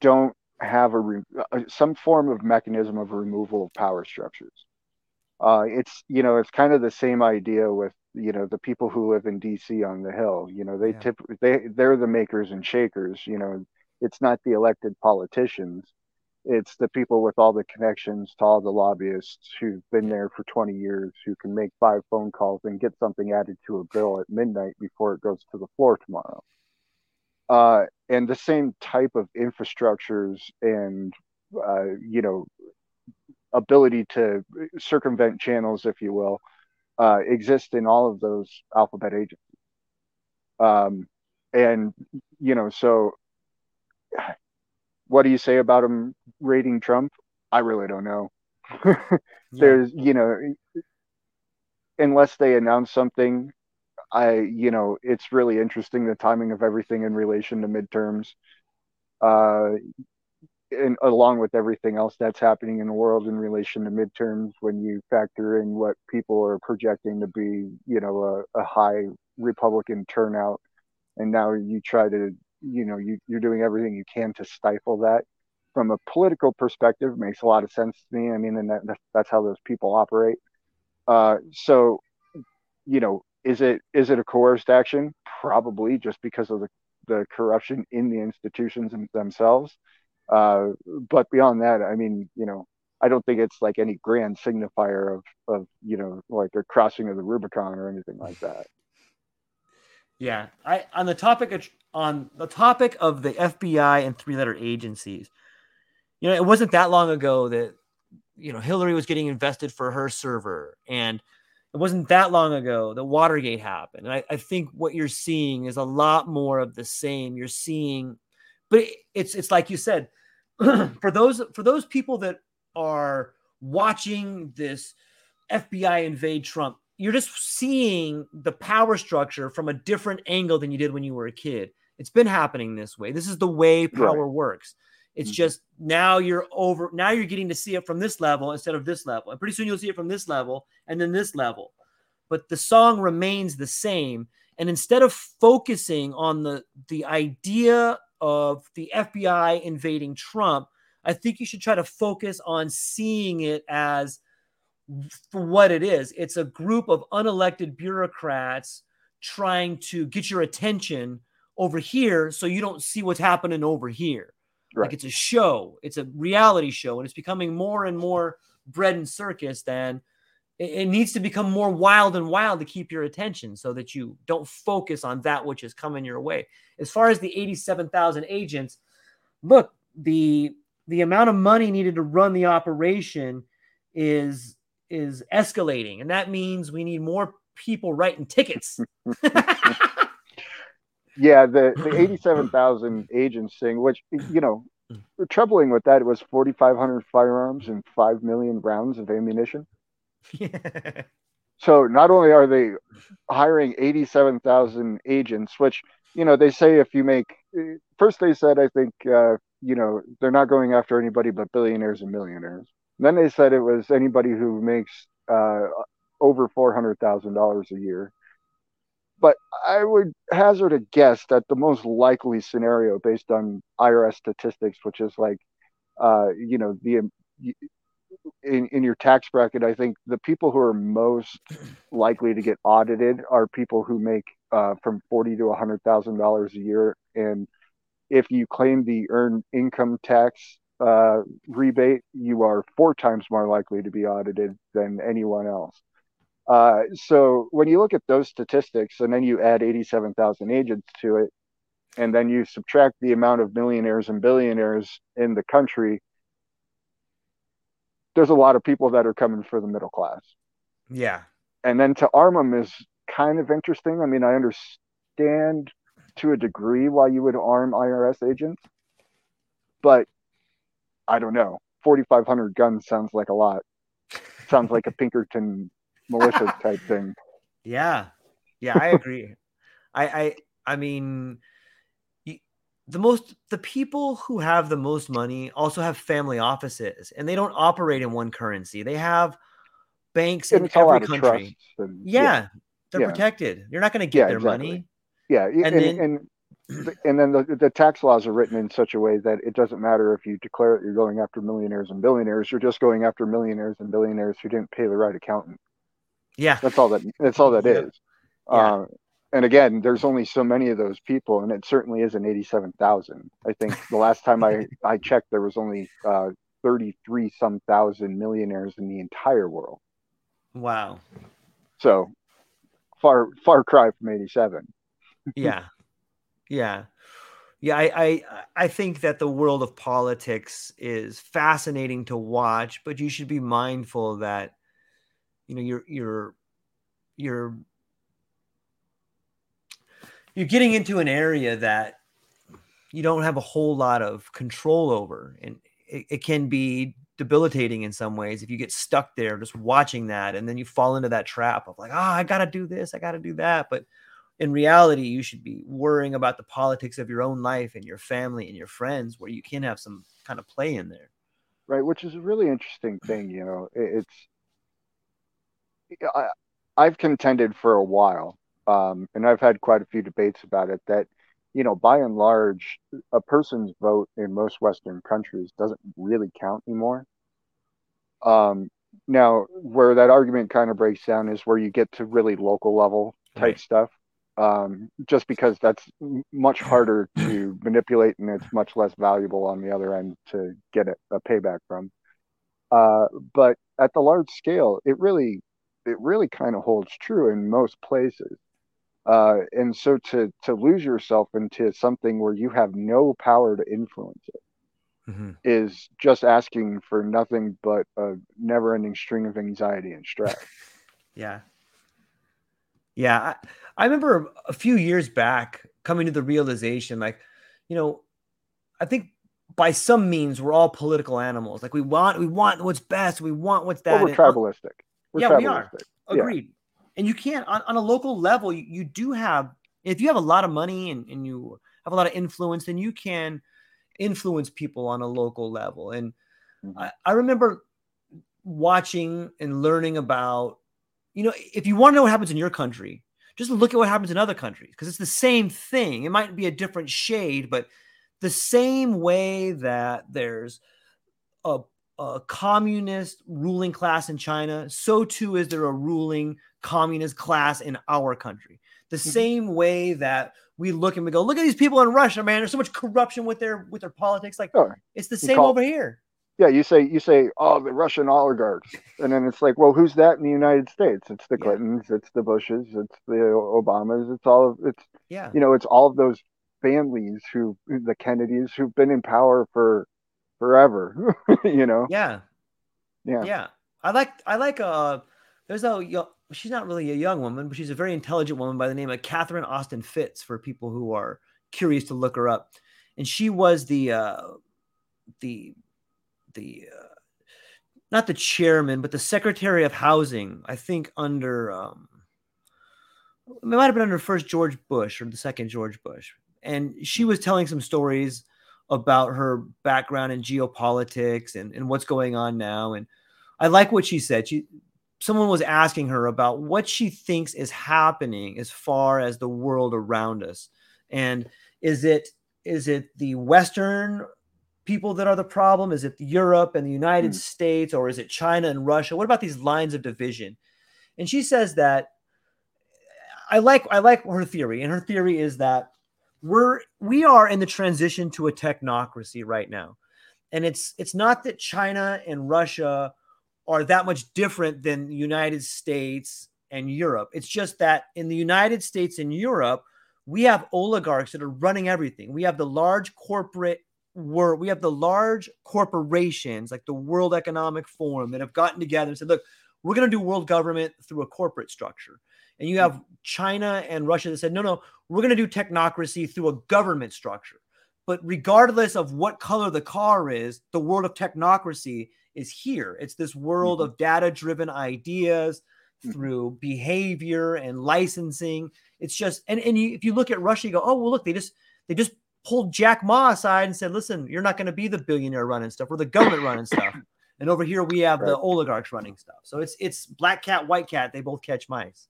don't have a re- uh, some form of mechanism of removal of power structures. Uh, it's you know it's kind of the same idea with you know the people who live in DC on the Hill. You know they yeah. tip they they're the makers and shakers. You know it's not the elected politicians it's the people with all the connections to all the lobbyists who've been there for 20 years who can make five phone calls and get something added to a bill at midnight before it goes to the floor tomorrow. Uh, and the same type of infrastructures and uh, you know ability to circumvent channels, if you will, uh, exist in all of those alphabet agencies. Um, and you know, so what do you say about him rating Trump? I really don't know. There's, you know, unless they announce something, I, you know, it's really interesting the timing of everything in relation to midterms. Uh, and along with everything else that's happening in the world in relation to midterms, when you factor in what people are projecting to be, you know, a, a high Republican turnout, and now you try to, you know, you, you're doing everything you can to stifle that. From a political perspective, makes a lot of sense to me. I mean, and that, that's how those people operate. Uh, so, you know, is it is it a coerced action? Probably, just because of the the corruption in the institutions themselves. Uh, but beyond that, I mean, you know, I don't think it's like any grand signifier of of you know like a crossing of the Rubicon or anything like that. Yeah, I on the topic of on the topic of the FBI and three letter agencies, you know, it wasn't that long ago that you know Hillary was getting invested for her server, and it wasn't that long ago that Watergate happened. And I, I think what you're seeing is a lot more of the same. You're seeing, but it's it's like you said, for those for those people that are watching this FBI invade Trump, you're just seeing the power structure from a different angle than you did when you were a kid. It's been happening this way. This is the way power right. works. It's mm-hmm. just now you're over, now you're getting to see it from this level instead of this level. And pretty soon you'll see it from this level and then this level. But the song remains the same. And instead of focusing on the, the idea of the FBI invading Trump, I think you should try to focus on seeing it as for what it is. It's a group of unelected bureaucrats trying to get your attention over here so you don't see what's happening over here. Right. Like it's a show, it's a reality show, and it's becoming more and more bread and circus than it, it needs to become more wild and wild to keep your attention so that you don't focus on that which is coming your way. As far as the 87,000 agents, look, the the amount of money needed to run the operation is is escalating, and that means we need more people writing tickets. yeah, the the eighty seven thousand agents thing, which you know, troubling with that, it was forty five hundred firearms and five million rounds of ammunition. Yeah. So not only are they hiring eighty seven thousand agents, which you know they say if you make first they said I think uh, you know they're not going after anybody but billionaires and millionaires. Then they said it was anybody who makes uh, over four hundred thousand dollars a year. But I would hazard a guess that the most likely scenario, based on IRS statistics, which is like, uh, you know, the in, in your tax bracket, I think the people who are most likely to get audited are people who make uh, from forty to hundred thousand dollars a year, and if you claim the earned income tax uh, rebate, you are four times more likely to be audited than anyone else. Uh, so when you look at those statistics and then you add 87,000 agents to it, and then you subtract the amount of millionaires and billionaires in the country, there's a lot of people that are coming for the middle class. Yeah. And then to arm them is kind of interesting. I mean, I understand to a degree why you would arm IRS agents, but I don't know. 4,500 guns sounds like a lot. Sounds like a Pinkerton militia type thing. Yeah, yeah, I agree. I, I, I mean, the most the people who have the most money also have family offices, and they don't operate in one currency. They have banks in every country. And, yeah, yeah, they're yeah. protected. You're not going to get yeah, their exactly. money. Yeah, and, and then, and and then the, the tax laws are written in such a way that it doesn't matter if you declare that you're going after millionaires and billionaires. You're just going after millionaires and billionaires who didn't pay the right accountant. Yeah, that's all that. That's all that is. Yeah. Uh, and again, there's only so many of those people, and it certainly isn't 87,000. I think the last time I I checked, there was only uh, 33 some thousand millionaires in the entire world. Wow. So far far cry from 87. yeah yeah. Yeah, I, I I think that the world of politics is fascinating to watch, but you should be mindful that you know you're you're you're you're getting into an area that you don't have a whole lot of control over and it, it, can be debilitating in some ways if you get stuck there just watching that and then you fall into that trap of like oh i gotta do this i gotta do that but in reality, you should be worrying about the politics of your own life and your family and your friends, where you can have some kind of play in there. Right, which is a really interesting thing. You know, it's I, I've contended for a while, um, and I've had quite a few debates about it. That you know, by and large, a person's vote in most Western countries doesn't really count anymore. Um, now, where that argument kind of breaks down is where you get to really local level type right. stuff um, just because that's much harder to manipulate and it's much less valuable on the other end to get a, a payback from. Uh, but at the large scale, it really, it really kind of holds true in most places. Uh, and so to to lose yourself into something where you have no power to influence it mm-hmm. is just asking for nothing but a never-ending string of anxiety and stress. yeah, yeah. I, I remember a few years back coming to the realization, like, you know, I think by some means we're all political animals. Like we want we want what's best, we want what's that. Well, we're tribalistic. We're yeah, tribalistic. we are. Agreed. Yeah. And you can't on, on a local level, you, you, do have if you have a lot of money and, and you have a lot of influence, then you can influence people on a local level. And mm-hmm. I, I remember watching and learning about, you know, if you want to know what happens in your country, just look at what happens in other countries because it's the same thing. It might be a different shade, but the same way that there's a, a communist ruling class in China, so too is there a ruling communist class in our country. The mm-hmm. same way that we look and we go, look at these people in Russia, man. There's so much corruption with their with their politics. Like sure. it's the same call, over here yeah, you say you say, oh, the Russian oligarchs, and then it's like, well, who's that in the United States? It's the Clintons, yeah. it's the Bushes, it's the Obamas, it's all of it's yeah, you know, it's all of those families who the Kennedys who've been in power for forever, you know. Yeah, yeah, yeah. I like I like uh, there's a she's not really a young woman, but she's a very intelligent woman by the name of Catherine Austin Fitts. For people who are curious to look her up, and she was the uh, the the uh, not the chairman, but the secretary of housing. I think under um, it might have been under first George Bush or the second George Bush, and she was telling some stories about her background in geopolitics and, and what's going on now. And I like what she said. She someone was asking her about what she thinks is happening as far as the world around us. And is it is it the Western people that are the problem? Is it Europe and the United mm. States, or is it China and Russia? What about these lines of division? And she says that I like I like her theory, and her theory is that we're we are in the transition to a technocracy right now, and it's it's not that China and Russia are that much different than the United States and Europe. It's just that in the United States and Europe, we have oligarchs that are running everything. We have the large corporate we're we have the large corporations like the World Economic Forum that have gotten together and said, look, we're going to do world government through a corporate structure. And you have China and Russia that said, no, no, we're going to do technocracy through a government structure. But regardless of what color the car is, the world of technocracy is here. It's this world mm-hmm. of data driven ideas mm-hmm. through behavior and licensing. It's just, and, and you, if you look at Russia, you go, oh, well, look, they just, they just pulled Jack Ma aside and said, listen, you're not going to be the billionaire running stuff. We're the government running stuff. And over here we have right. the oligarchs running stuff. So it's it's black cat, white cat. They both catch mice.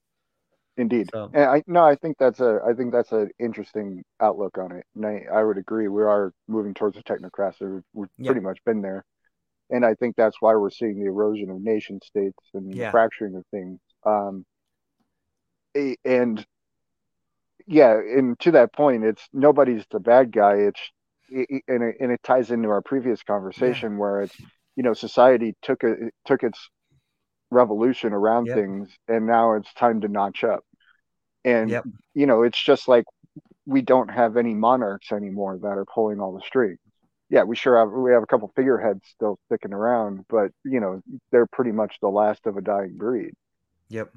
Indeed. So. And I no, I think that's a I think that's an interesting outlook on it. And I, I would agree. We are moving towards a technocracy. We've, pretty much been there. And I think that's why we're seeing the erosion of nation states and yeah. the fracturing of things. Um, and yeah, and to that point, it's nobody's the bad guy. It's it, and it, and it ties into our previous conversation yeah. where it's you know society took a took its revolution around yep. things, and now it's time to notch up. And yep. you know, it's just like we don't have any monarchs anymore that are pulling all the strings. Yeah, we sure have. We have a couple figureheads still sticking around, but you know, they're pretty much the last of a dying breed. Yep.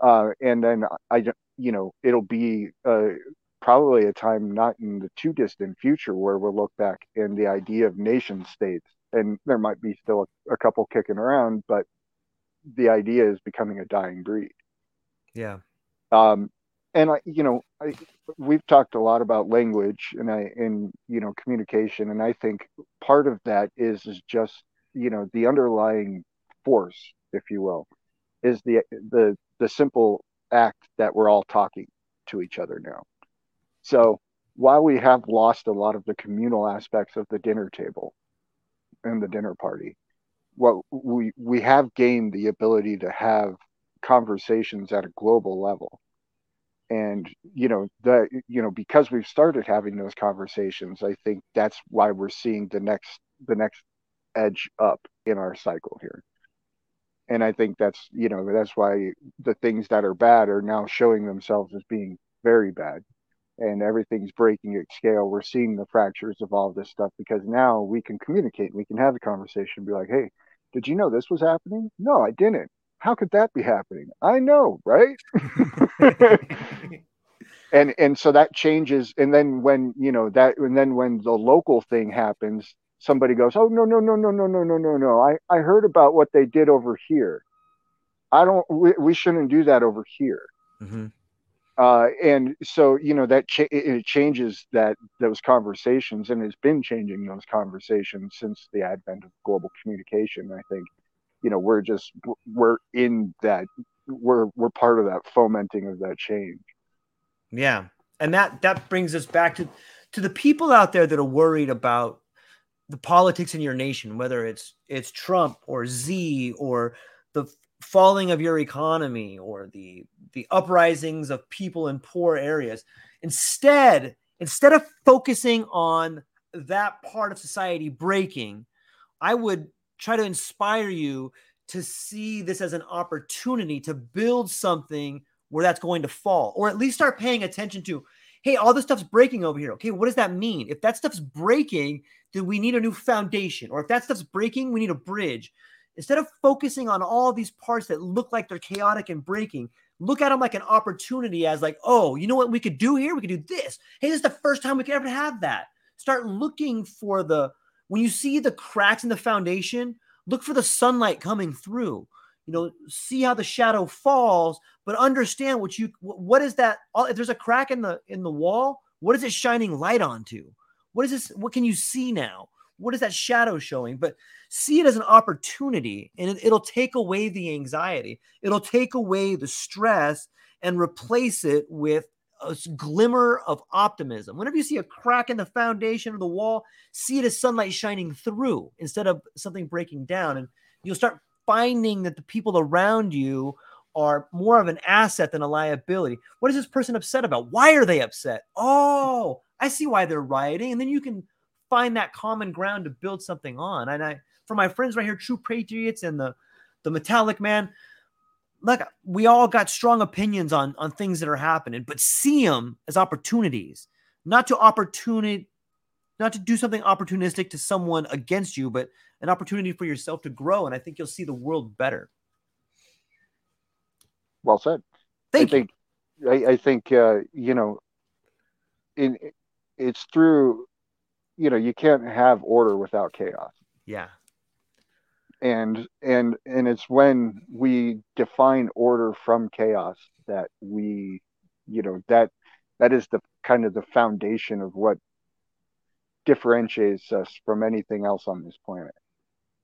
Uh, and then I, you know, it'll be uh, probably a time not in the too distant future where we'll look back and the idea of nation states, and there might be still a, a couple kicking around, but the idea is becoming a dying breed. Yeah. Um, and I, you know, I, we've talked a lot about language and I, and you know, communication, and I think part of that is is just you know the underlying force, if you will, is the the the simple act that we're all talking to each other now. So while we have lost a lot of the communal aspects of the dinner table and the dinner party, what we we have gained the ability to have conversations at a global level and you know that you know because we've started having those conversations i think that's why we're seeing the next the next edge up in our cycle here and i think that's you know that's why the things that are bad are now showing themselves as being very bad. And everything's breaking at scale. We're seeing the fractures of all this stuff because now we can communicate. We can have a conversation be like hey did you know this was happening? No i didn't. How could that be happening? I know, right? and and so that changes. And then when you know that and then when the local thing happens somebody goes oh no no no no no no no no no. I i heard about what they did over here. I don't we, we shouldn't do that over here. Mm-hmm. uh, and so you know that cha- it changes that those conversations and it's been changing those conversations since the advent of global communication i think. You know we're just we're in that we're we're part of that fomenting of that change. Yeah. And that that brings us back to to the people out there that are worried about the politics in your nation whether it's it's trump or z or the falling of your economy or the the uprisings of people in poor areas instead instead of focusing on that part of society breaking i would try to inspire you to see this as an opportunity to build something where that's going to fall, or at least start paying attention to, hey, all this stuff's breaking over here. Okay, what does that mean? If that stuff's breaking, then we need a new foundation, or if that stuff's breaking, we need a bridge. Instead of focusing on all these parts that look like they're chaotic and breaking, look at them like an opportunity as like, oh, you know what we could do here? We could do this. Hey, this is the first time we could ever have that. Start looking for the when you see the cracks in the foundation, look for the sunlight coming through. You know, see how the shadow falls, but understand what you what is that? If there's a crack in the in the wall, what is it shining light onto? What is this? What can you see now? What is that shadow showing? But see it as an opportunity, and it, it'll take away the anxiety. It'll take away the stress and replace it with a glimmer of optimism. Whenever you see a crack in the foundation of the wall, see it as sunlight shining through instead of something breaking down. And you'll start finding that the people around you are more of an asset than a liability. What is this person upset about? Why are they upset? Oh, I see why they're rioting. And then you can find that common ground to build something on. And I, for my friends right here, True Patriots and the, the Metallic Man, look, we all got strong opinions on on things that are happening, but see them as opportunities, not to opportunity, not to do something opportunistic to someone against you, but an opportunity for yourself to grow. And I think you'll see the world better. Well said. Thank I you. Think, I, I think uh, you know, in it's through, you know, you can't have order without chaos. Yeah and and and it's when we define order from chaos that we you know that that is the kind of the foundation of what differentiates us from anything else on this planet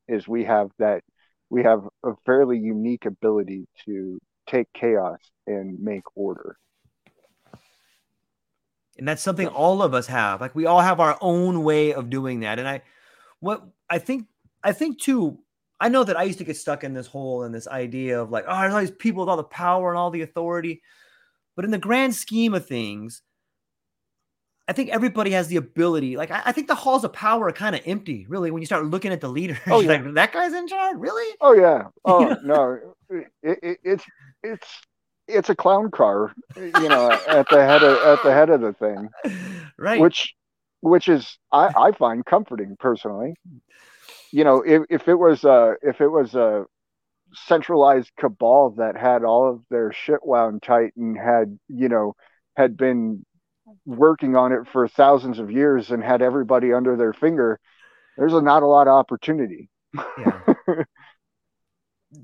is we have that we have a fairly unique ability to take chaos and make order. And that's something all of us have. Like we all have our own way of doing that. And i what i think i think too I know that I used to get stuck in this hole and this idea of like, oh, there's all these people with all the power and all the authority. But in the grand scheme of things, I think everybody has the ability. Like, I, I think the halls of power are kind of empty, really, when you start looking at the leaders. Oh, yeah. like, that guy's in charge, really? Oh yeah. Oh no, it, it, it's it's it's a clown car, you know, at the head of at the head of the thing, right? Which which is I, I find comforting personally you know, if, if it was a if it was a centralized cabal that had all of their shit wound tight and had you know had been working on it for thousands of years and had everybody under their finger, there's a, not a lot of opportunity. Yeah.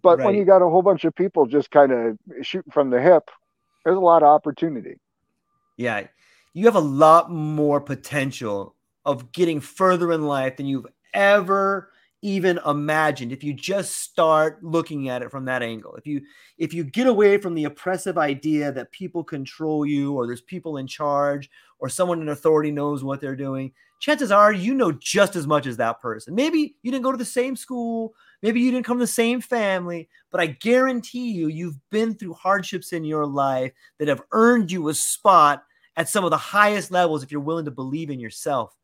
but right. when you got a whole bunch of people just kind of shooting from the hip, there's a lot of opportunity. Yeah, you have a lot more potential of getting further in life than you've ever even imagined if you just start looking at it from that angle. If you if you get away from the oppressive idea that people control you or there's people in charge or someone in authority knows what they're doing chances are you know just as much as that person. Maybe you didn't go to the same school maybe you didn't come from the same family but i guarantee you you've been through hardships in your life that have earned you a spot at some of the highest levels if you're willing to believe in yourself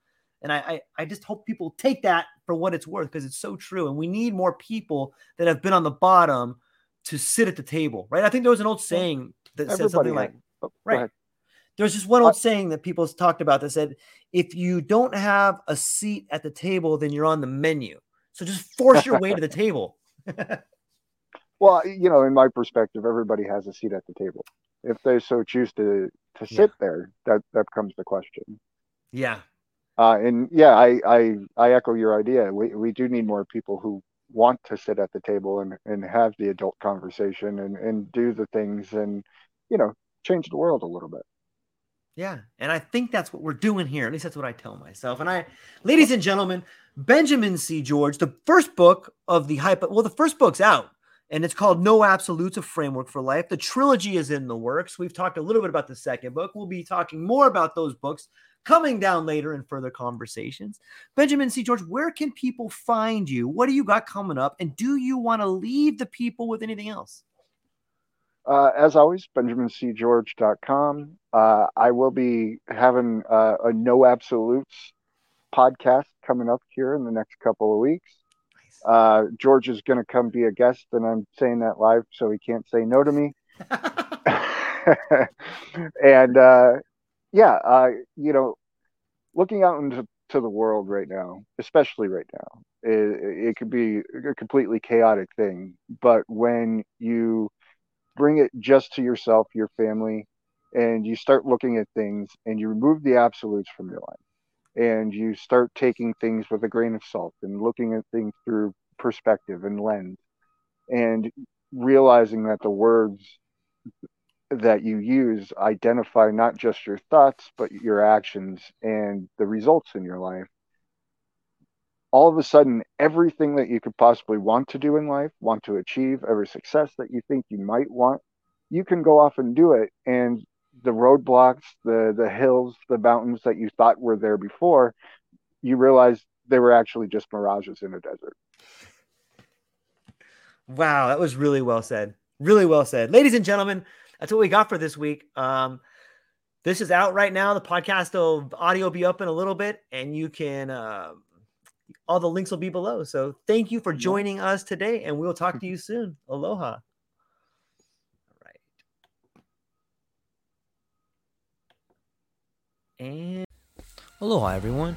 and I, I, I just hope people take that for what it's worth because it's so true. And we need more people that have been on the bottom to sit at the table, right? I think there was an old saying that Everybody said something like, oh, right. There's just one old saying that people talked about that said, if you don't have a seat at the table, then you're on the menu. So just force your way to the table. well, you know, in my perspective, everybody has a seat at the table. If they so choose to to sit yeah. there, that that comes the question. Yeah, uh, and yeah, I, I I echo your idea. We we do need more people who want to sit at the table and, and have the adult conversation and, and do the things and you know change the world a little bit. Yeah, and I think that's what we're doing here. At least that's what I tell myself. And I, ladies and gentlemen, Benjamin C. George, the first book of the hype. Well, the first book's out, and it's called No Absolutes: A Framework for Life. The trilogy is in the works. We've talked a little bit about the second book. We'll be talking more about those books coming down later in further conversations. Benjamin C. George, where can people find you? What do you got coming up? And do you want to leave the people with anything else? Uh, as always, benjamincgeorge.com. Uh, I will be having uh, a No Absolutes podcast coming up here in the next couple of weeks. Nice. Uh, George is going to come be a guest, and I'm saying that live so he can't say no to me. and uh, yeah, uh, you know, looking out into to the world right now, especially right now, it, it could be a completely chaotic thing. But when you bring it just to yourself, your family, and you start looking at things and you remove the absolutes from your life and you start taking things with a grain of salt and looking at things through perspective and lens and realizing that the words that you use identify not just your thoughts but your actions and the results in your life. All of a sudden everything that you could possibly want to do in life want to achieve every success that you think you might want you can go off and do it. And the roadblocks the the hills the mountains that you thought were there before you realize they were actually just mirages in a desert. Wow that was really well said. Really well said. Ladies and gentlemen that's what we got for this week. Um, this is out right now. The podcast will audio will be up in a little bit, and you can uh, all the links will be below. So thank you for joining us today, and we'll talk to you soon. Aloha. All right. And aloha, everyone.